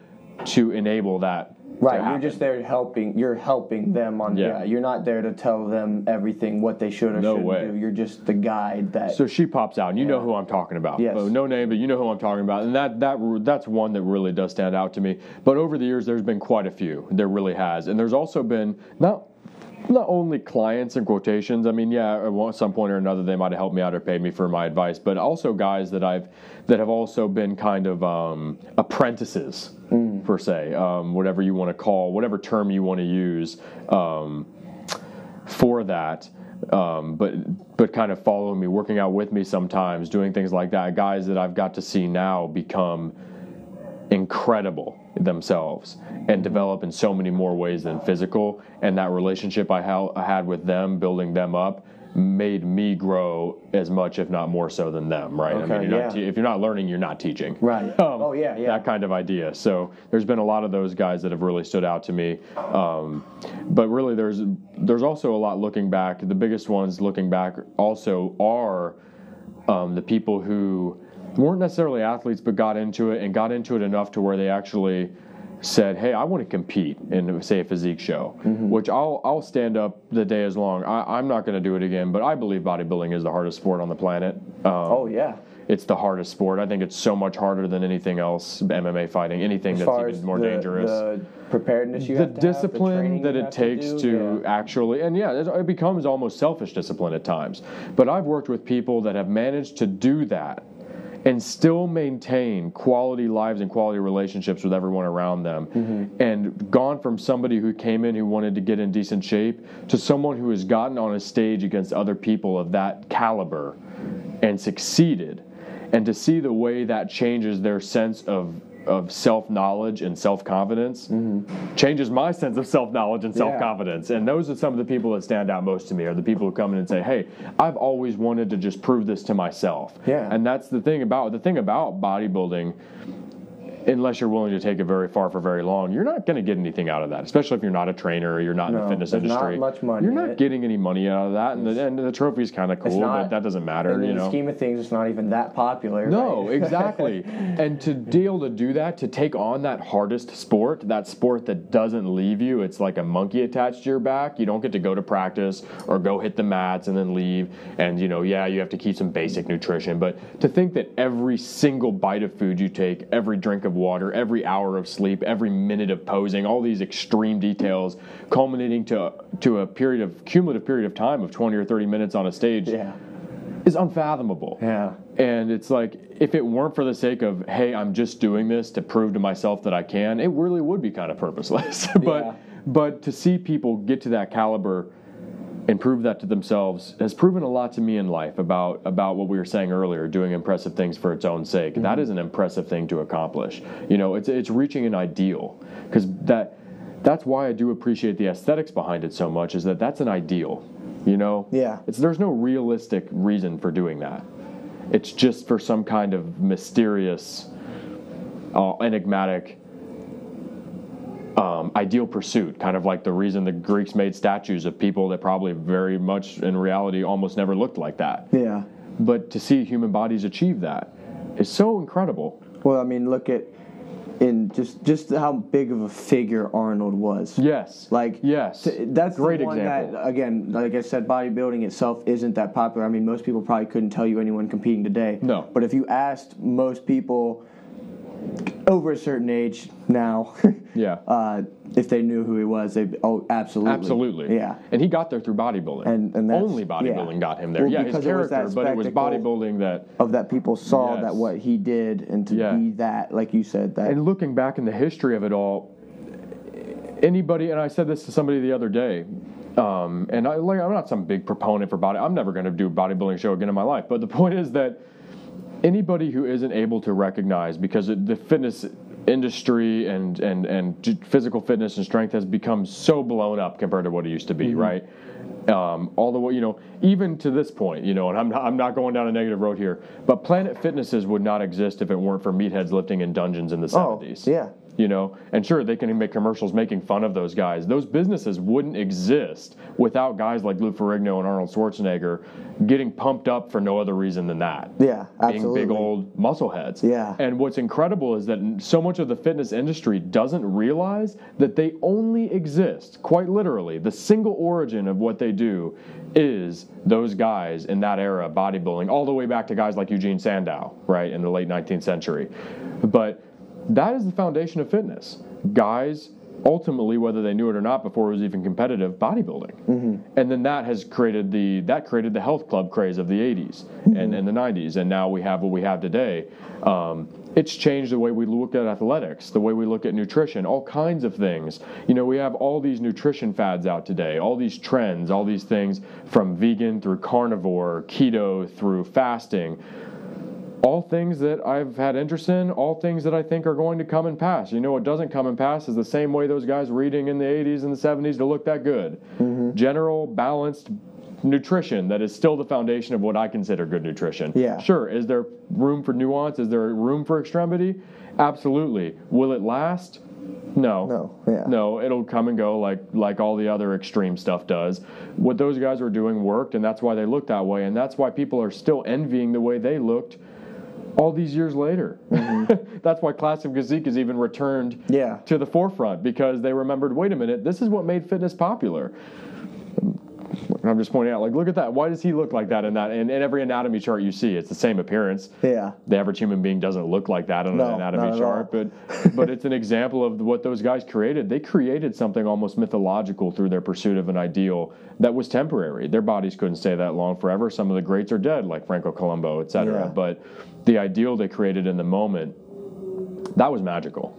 to enable that. Right, you're just there helping. You're helping them on. Yeah. Yeah. you're not there to tell them everything what they should or No shouldn't way. do. You're just the guide that. So she pops out, and you know who I'm talking about. Yes. But no name, but you know who I'm talking about, and that that that's one that really does stand out to me. But over the years, there's been quite a few. There really has, and there's also been not not only clients and quotations. I mean, yeah, at some point or another, they might have helped me out or paid me for my advice, but also guys that I've that have also been kind of um, apprentices per se, um, whatever you want to call, whatever term you want to use. Um, for that. Um, but but kind of following me, working out with me sometimes, doing things like that. Guys that I've got to see now become incredible themselves and develop in so many more ways than physical. And that relationship I, ha- I had with them, building them up, made me grow as much, if not more so, than them. Right? I Okay, mean, you're yeah. not te- if you're not learning, you're not teaching. Right. [LAUGHS] Um, Oh, yeah, yeah. That kind of idea. So there's been a lot of those guys that have really stood out to me. Um, but really, there's there's also a lot looking back. The biggest ones looking back also are um, the people who weren't necessarily athletes but got into it and got into it enough to where they actually said, "Hey, I want to compete in say a physique show," which I'll I'll stand up the day as long. I, I'm not going to do it again, but I believe bodybuilding is the hardest sport on the planet. Um, oh yeah. it's the hardest sport. I think it's so much harder than anything else, MMA fighting, anything As that's even more the, dangerous. the preparedness you the have to have, the discipline that you it takes to, to, do, yeah. actually, and yeah, it, it becomes almost selfish discipline at times. But I've worked with people that have managed to do that and still maintain quality lives and quality relationships with everyone around them. Mm-hmm. And gone from somebody who came in who wanted to get in decent shape to someone who has gotten on a stage against other people of that caliber and succeeded. And to see the way that changes their sense of of self knowledge and self confidence changes my sense of self knowledge and self confidence. And those are some of the people that stand out most to me are the people who come in and say, "Hey, I've always wanted to just prove this to myself." Yeah. And that's the thing about the thing about bodybuilding. Unless you're willing to take it very far for very long, you're not going to get anything out of that. Especially if you're not a trainer, or you're not in the fitness there's not industry. much money You're not getting any money out of that, and the, and the trophy's kind of cool, not- but that doesn't matter. In you the know, scheme of things, it's not even that popular. no, right? [LAUGHS] exactly. and to be able to do that, to take on that hardest sport, that sport that doesn't leave you, it's like a monkey attached to your back. You don't get to go to practice or go hit the mats and then leave. And, you know, yeah, you have to keep some basic nutrition. But to think that every single bite of food you take, every drink of water, every hour of sleep, every minute of posing, all these extreme details culminating to, to a period of cumulative period of time of 20 or 30 minutes on a stage yeah, is unfathomable. yeah, And it's like, if it weren't for the sake of, hey, I'm just doing this to prove to myself that I can, it really would be kind of purposeless. [LAUGHS] but Yeah. but to see people get to that caliber and prove that to themselves has proven a lot to me in life about about what we were saying earlier, doing impressive things for its own sake. That is an impressive thing to accomplish. You know, it's it's reaching an ideal because that that's why I do appreciate the aesthetics behind it so much. Is that that's an ideal. You know, Yeah. It's there's no realistic reason for doing that. It's just for some kind of mysterious, uh, enigmatic um, ideal pursuit, kind of like the reason the Greeks made statues of people that probably very much in reality almost never looked like that. yeah. But to see human bodies achieve that is so incredible. Well, I mean, look at in just just how big of a figure Arnold was. Yes. Like yes. t- that's great example. that again, like I said, bodybuilding itself isn't that popular. I mean, most people probably couldn't tell you anyone competing today. No. But if you asked most people over a certain age now, [LAUGHS] yeah. uh, if they knew who he was, they oh absolutely, Absolutely. yeah. And he got there through bodybuilding. And- and that's- only bodybuilding yeah. got him there. Well, yeah, his it character, that but it was bodybuilding that Of that people saw Yes. that what he did and to Yeah. be that, like you said, that And looking back in the history of it all, anybody, and I said this to somebody the other day, um, and I, like, I'm not some big proponent for body. I'm never going to do a bodybuilding show again in my life. But the point is that anybody who isn't able to recognize, because the fitness industry and, and, and physical fitness and strength has become so blown up compared to what it used to be, right? Um, all the way, you know, even to this point, you know, and I'm not, I'm not going down a negative road here, but Planet Fitnesses would not exist if it weren't for meatheads lifting in dungeons in the 70s. Oh, 70s yeah. You know and sure they can make commercials making fun of those guys. Those businesses wouldn't exist without guys like lou ferrigno and arnold schwarzenegger getting pumped up for no other reason than that. Yeah, being big old muscle heads. Yeah. and what's incredible is that so much of the fitness industry doesn't realize that they only exist quite literally. The single origin of what they do is those guys in that era bodybuilding all the way back to guys like eugene sandow right in the late 19th century. But that is the foundation of fitness. Guys, ultimately, whether they knew it or not before it was even competitive, bodybuilding, and then that has created the that created the health club craze of the '80s and, and the '90s, and now we have what we have today. Um, it's changed the way we look at athletics, the way we look at nutrition, all kinds of things. You know, we have all these nutrition fads out today, all these trends, all these things from vegan through carnivore, keto through fasting all things that I've had interest in, all things that I think are going to come and pass. You know, what doesn't come and pass is the same way those guys were eating in the 80s and the 70s to look that good. Mm-hmm. General, balanced nutrition that is still the foundation of what I consider good nutrition. Yeah. Sure, is there room for nuance? Is there room for extremity? Absolutely. Will it last? No. No, yeah. No, it'll come and go like like all the other extreme stuff does. What those guys were doing worked and that's why they looked that way and that's why people are still envying the way they looked all these years later. [LAUGHS] That's why classic physique has even returned Mm-hmm. Yeah. to the forefront because they remembered, wait a minute, this is what made fitness popular. And I'm just pointing out, like, look at that. Why does he look like that in that? And in every anatomy chart you see, it's the same appearance. Yeah. The average human being doesn't look like that on No, an anatomy at chart, but [LAUGHS] but it's an example of what those guys created. They created something almost mythological through their pursuit of an ideal that was temporary. Their bodies couldn't stay that long forever. Some of the greats are dead, like Franco Columbu, et cetera. Yeah. But the ideal they created in the moment, that was magical.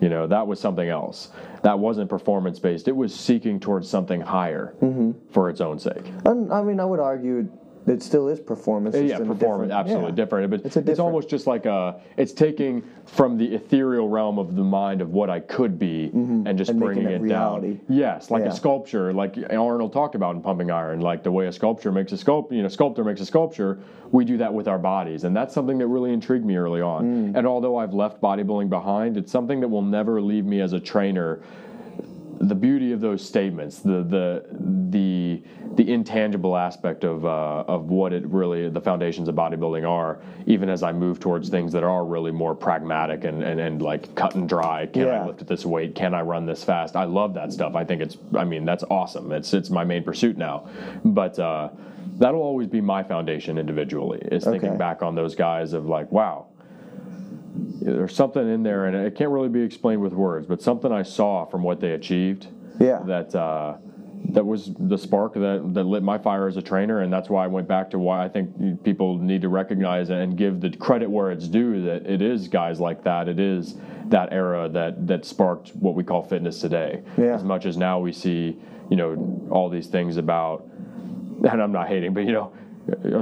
You know, that was something else. That wasn't performance based. It was seeking towards something higher Mm-hmm. for its own sake. And, I mean, I would argue it still is performance. Just yeah, performance absolutely yeah. different. But It's it's, almost just like a. It's taking from the ethereal realm of the mind of what I could be, and just Mm-hmm. And bringing it it down. reality. Yes, like Yeah. a sculpture, like Arnold talked about in Pumping Iron, like the way a sculpture makes a sculpt, you know, sculptor makes a sculpture. We do that with our bodies, and that's something that really intrigued me early on. Mm. And although I've left bodybuilding behind, it's something that will never leave me as a trainer the beauty of those statements, the the the the intangible aspect of uh, of what it really the foundations of bodybuilding are, even as I move towards things that are really more pragmatic and, and, and like cut and dry. Can Yeah. I lift at this weight? Can I run this fast? I love that stuff. I think it's I mean that's awesome. It's it's my main pursuit now, but. Uh, That'll always be my foundation individually. Is thinking Okay. back on those guys of like, wow, there's something in there, and it can't really be explained with words, but something I saw from what they achieved Yeah. that uh, that was the spark that, that lit my fire as a trainer, and that's why I went back to why I think people need to recognize and give the credit where it's due. That it is guys like that. It is that era that that sparked what we call fitness today. Yeah. As much as now we see, you know, all these things about, and I'm not hating, but you know.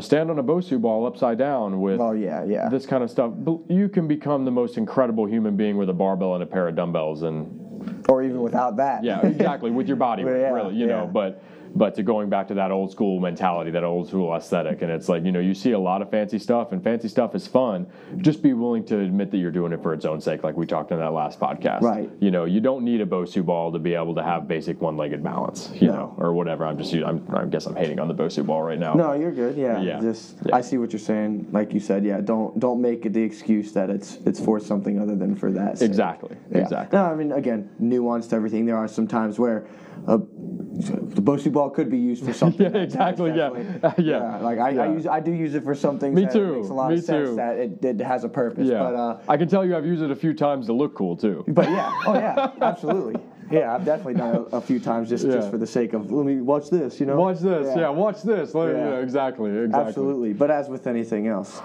Stand on a Bosu ball upside down with Oh, yeah, yeah. this kind of stuff. You can become the most incredible human being with a barbell and a pair of dumbbells, and or even without that. yeah, exactly with your body, [LAUGHS] yeah, really, you yeah. know. But but to going back to that old school mentality, that old school aesthetic, and it's like you know you see a lot of fancy stuff, and fancy stuff is fun. Just be willing to admit that you're doing it for its own sake, like we talked in that last podcast. Right. You know, you don't need a Bosu ball to be able to have basic one-legged balance, you No. know, or whatever. I'm just I'm, I guess I'm hating on the Bosu ball right now. No, you're good. Yeah, Yeah. just Yeah. I see what you're saying. Like you said, yeah. Don't don't make it the excuse that it's it's for something other than for that. sake. Exactly. Yeah. Exactly. No, I mean again, nuance to everything. There are some times where uh, the Bosu ball could be used for [LAUGHS] something. Yeah, exactly, yeah. definitely- [LAUGHS] Yeah. Like I, I use I do use it for some things. Me too, makes a lot me of sense too. that it, it has a purpose. Yeah. But uh, I can tell you I've used it a few times to look cool too. but yeah, oh yeah, [LAUGHS] absolutely. Yeah, I've definitely done it a, few times just just for the sake of let me watch this. You know, Watch this, yeah. watch this. Let- Yeah. yeah, exactly, exactly. Absolutely, but as with anything else.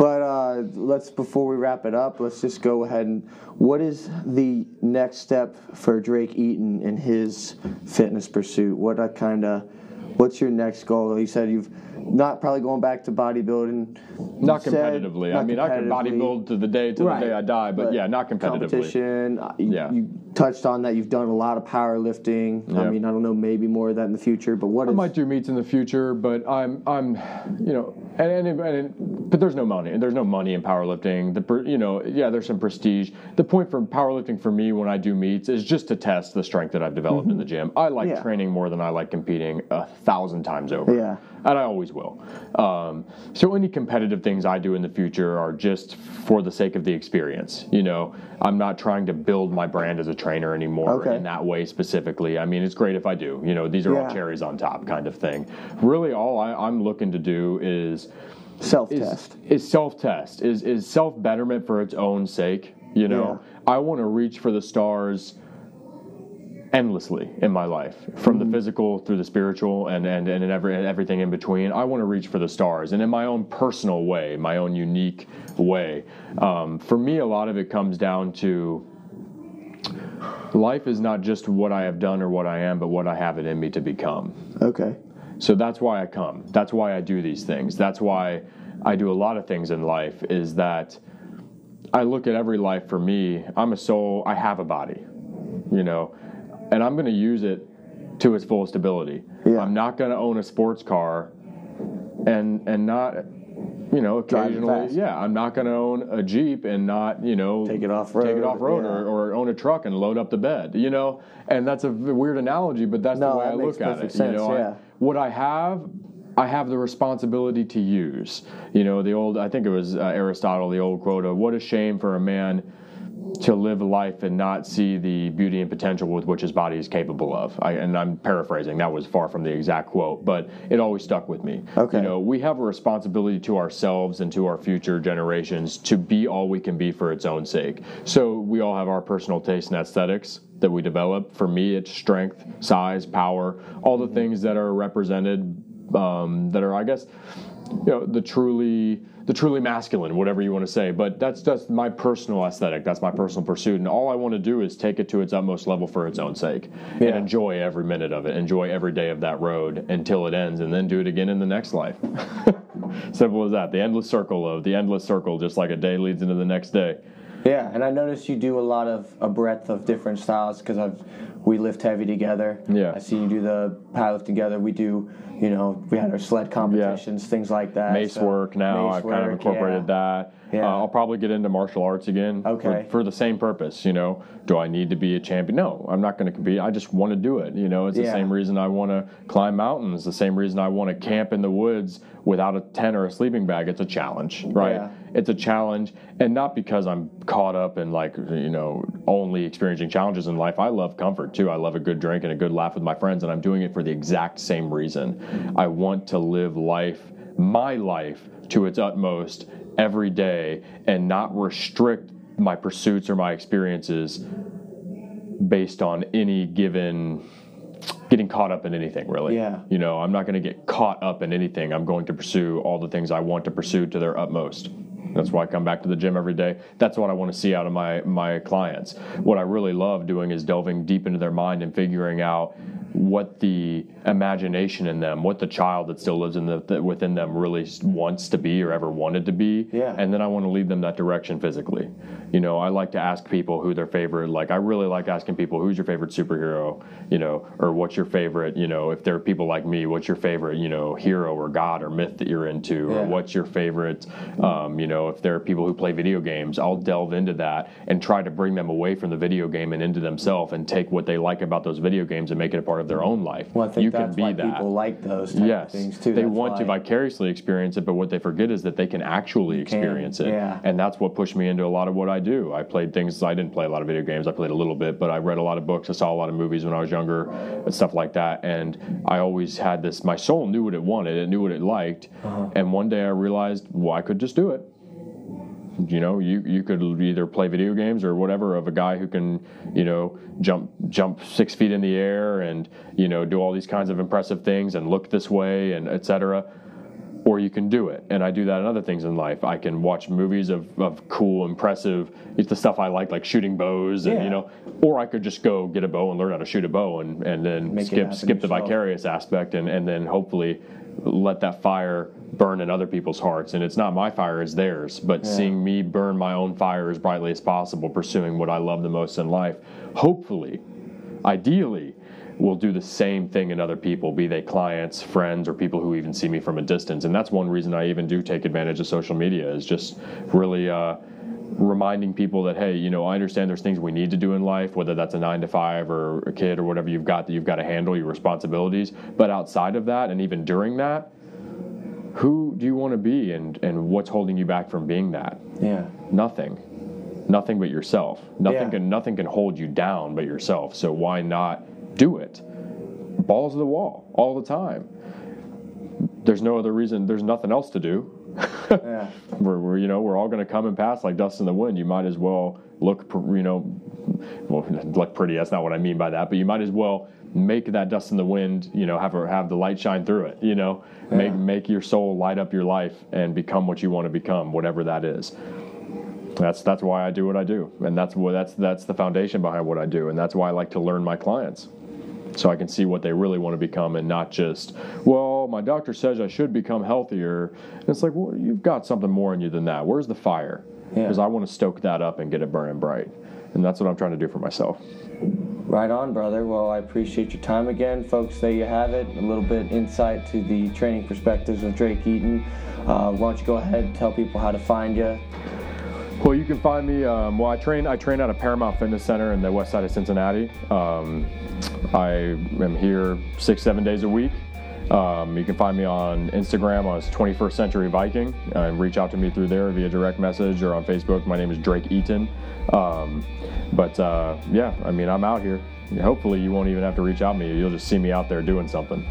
But uh, let's before we wrap it up, let's just go ahead and what is the next step for Drake Eaton in his fitness pursuit? What a kind of what's your next goal? You said you've not probably going back to bodybuilding. Not said- competitively. I not mean, I can bodybuild to the day to Right, the day I die, but, yeah, not competitively. Competition. uh, You, Yeah. you touched on that. You've done a lot of powerlifting. I mean, I don't know, maybe more of that in the future. But what I is might do meets in the future, but I'm, I'm, you know, and, and, and but there's no money. There's no money in powerlifting. The, you know, yeah, there's some prestige. The point for powerlifting for me when I do meets is just to test the strength that I've developed in the gym. I like Mm-hmm. Yeah. training more than I like competing a thousand times over. Yeah. And I always will. Um, so any competitive things I do in the future are just for the sake of the experience. You know, I'm not trying to build my brand as a trainer anymore Okay. in that way specifically. I mean, it's great if I do. You know, these are Yeah. all cherries on top kind of thing. Really, all I, I'm looking to do is self test. is self test, is is self betterment for its own sake. You know, I want to reach for the stars endlessly in my life, from Mm-hmm. the physical through the spiritual and and and in every everything in between. I want to reach for the stars, and in my own personal way, my own unique way. Um, for me, a lot of it comes down to life is not just what I have done or what I am, but what I have it in me to become. Okay. So that's why I come. That's why I do these things. That's why I do a lot of things in life is that I look at every life for me. I'm a soul, I have a body, you know, and I'm going to use it to its fullest ability. Yeah. I'm not going to own a sports car and and not you know occasionally yeah i'm not going to own a jeep and not you know Take it off-road, take it off road yeah. or, or own a truck and load up the bed you know and that's a weird analogy but that's No, the way that i look at it perfect you sense, know I- yeah. what I have, I have the responsibility to use. You know, the old, I think it was uh, Aristotle, the old quote of, what a shame for a man to live a life and not see the beauty and potential with which his body is capable of. I, and I'm paraphrasing. That was far from the exact quote, but it always stuck with me. Okay. You know, we have a responsibility to ourselves and to our future generations to be all we can be for its own sake. So we all have our personal taste and aesthetics that we develop. For me, it's strength, size, power, all the things that are represented um, that are, I guess, you know, the truly the truly masculine, whatever you want to say. But that's just my personal aesthetic. That's my personal pursuit, and all I want to do is take it to its utmost level for its own sake, Yeah. and enjoy every minute of it, enjoy every day of that road until it ends, and then do it again in the next life. [LAUGHS] Simple as that. The endless circle of the endless circle, just like a day leads into the next day. Yeah, and I noticed you do a lot of a breadth of different styles because I've we lift heavy together. Yeah. I see you do the powerlift together. We do, you know, we had our sled competitions, things like that. Mace So, work now. mace I've kind of incorporated yeah. that. Yeah. Uh, I'll probably get into martial arts again. Okay. For, for the same purpose, you know. Do I need to be a champion? No, I'm not going to compete. I just want to do it. You know, it's the Yeah. same reason I want to climb mountains. The same reason I want to camp in the woods without a tent or a sleeping bag. It's a challenge, right? Yeah. It's a challenge, and not because I'm caught up in like you know only experiencing challenges in life. I love comfort too. I love a good drink and a good laugh with my friends, and I'm doing it for the exact same reason. I want to live life, my life, to its utmost every day, and not restrict my pursuits or my experiences based on any given getting caught up in anything really Yeah. you know i'm not going to get caught up in anything i'm going to pursue all the things i want to pursue to their utmost that's why i come back to the gym every day. That's what i want to see out of my my clients. What i really love doing is delving deep into their mind and figuring out what the imagination in them what the child that still lives in the, that within them really wants to be or ever wanted to be Yeah. and then I want to lead them that direction physically. You know, I like to ask people who their favorite, like, I really like asking people, who's your favorite superhero, you know, or what's your favorite, you know, if there are people like me, what's your favorite, you know, hero or god or myth that you're into, Yeah. or what's your favorite, um, you know, if there are people who play video games, I'll delve into that and try to bring them away from the video game and into themselves and take what they like about those video games and make it a part of their own life. Well, I think you that's can be why that. people like those type Yes, of things too. they That's want to vicariously experience it, but what they forget is that they can actually can, experience it. yeah. And that's what pushed me into a lot of what I do. I played things, I didn't play a lot of video games, I played a little bit, but I read a lot of books, I saw a lot of movies when I was younger, and stuff like that. And I always had this, my soul knew what it wanted, it knew what it liked. Uh-huh. And one day I realized, well, I could just do it. You know, you, you could either play video games or whatever of a guy who can, you know, jump jump six feet in the air and you know do all these kinds of impressive things and look this way and etc or you can do it. And I do that in other things in life. I can watch movies of, of cool, impressive, it's the stuff I like, like shooting bows, and Yeah. you know, or I could just go get a bow and learn how to shoot a bow, and and then Make skip skip the vicarious aspect, and and then hopefully let that fire burn in other people's hearts. And it's not my fire; it's theirs. But seeing me burn my own fire as brightly as possible, pursuing what I love the most in life, hopefully ideally will do the same thing in other people be they clients friends or people who even see me from a distance and that's one reason i even do take advantage of social media is just really uh, reminding people that hey you know i understand there's things we need to do in life whether that's a nine to five or a kid or whatever you've got that you've got to handle your responsibilities. But outside of that and even during that who do you want to be and, and what's holding you back from being that? Yeah. nothing. Nothing but yourself. Nothing Yeah. can nothing can hold you down but yourself. So why not do it? Balls to the wall all the time. There's no other reason there's nothing else to do Yeah. we're, we're you know we're all going to come and pass like dust in the wind you might as well look you know well [LAUGHS] look pretty that's not what i mean by that but you might as well make that dust in the wind you know have a, have the light shine through it you know? Make make your soul light up your life and become what you want to become whatever that is. That's that's why I do what I do, and that's what that's that's the foundation behind what I do, and that's why I like to learn my clients, so I can see what they really want to become, and not just well, my doctor says I should become healthier. And it's like, well, you've got something more in you than that. Where's the fire? Yeah. Because I want to stoke that up and get it burning bright, and that's what I'm trying to do for myself. Right on, brother. Well, I appreciate your time again, folks. There you have it. A little bit insight to the training perspectives of Drake Eaton. Uh, why don't you go ahead and tell people how to find you? Well, you can find me. Um, well, I train. I train out of Paramount Fitness Center in the west side of Cincinnati. Um, I am here six, seven days a week, Um, you can find me on Instagram as 21st Century Viking. Uh, reach out to me through there via direct message or on Facebook. My name is Drake Eaton. Um, but uh, yeah, I mean, I'm out here. Hopefully, you won't even have to reach out to me. You'll just see me out there doing something.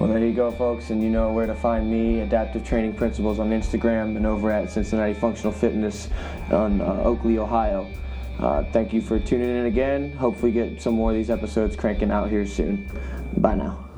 Well, there you go, folks, and you know where to find me, Adaptive Training Principles on Instagram and over at Cincinnati Functional Fitness on uh, Oakley, Ohio. Uh, thank you for tuning in again. Hopefully, get some more of these episodes cranking out here soon. Bye now.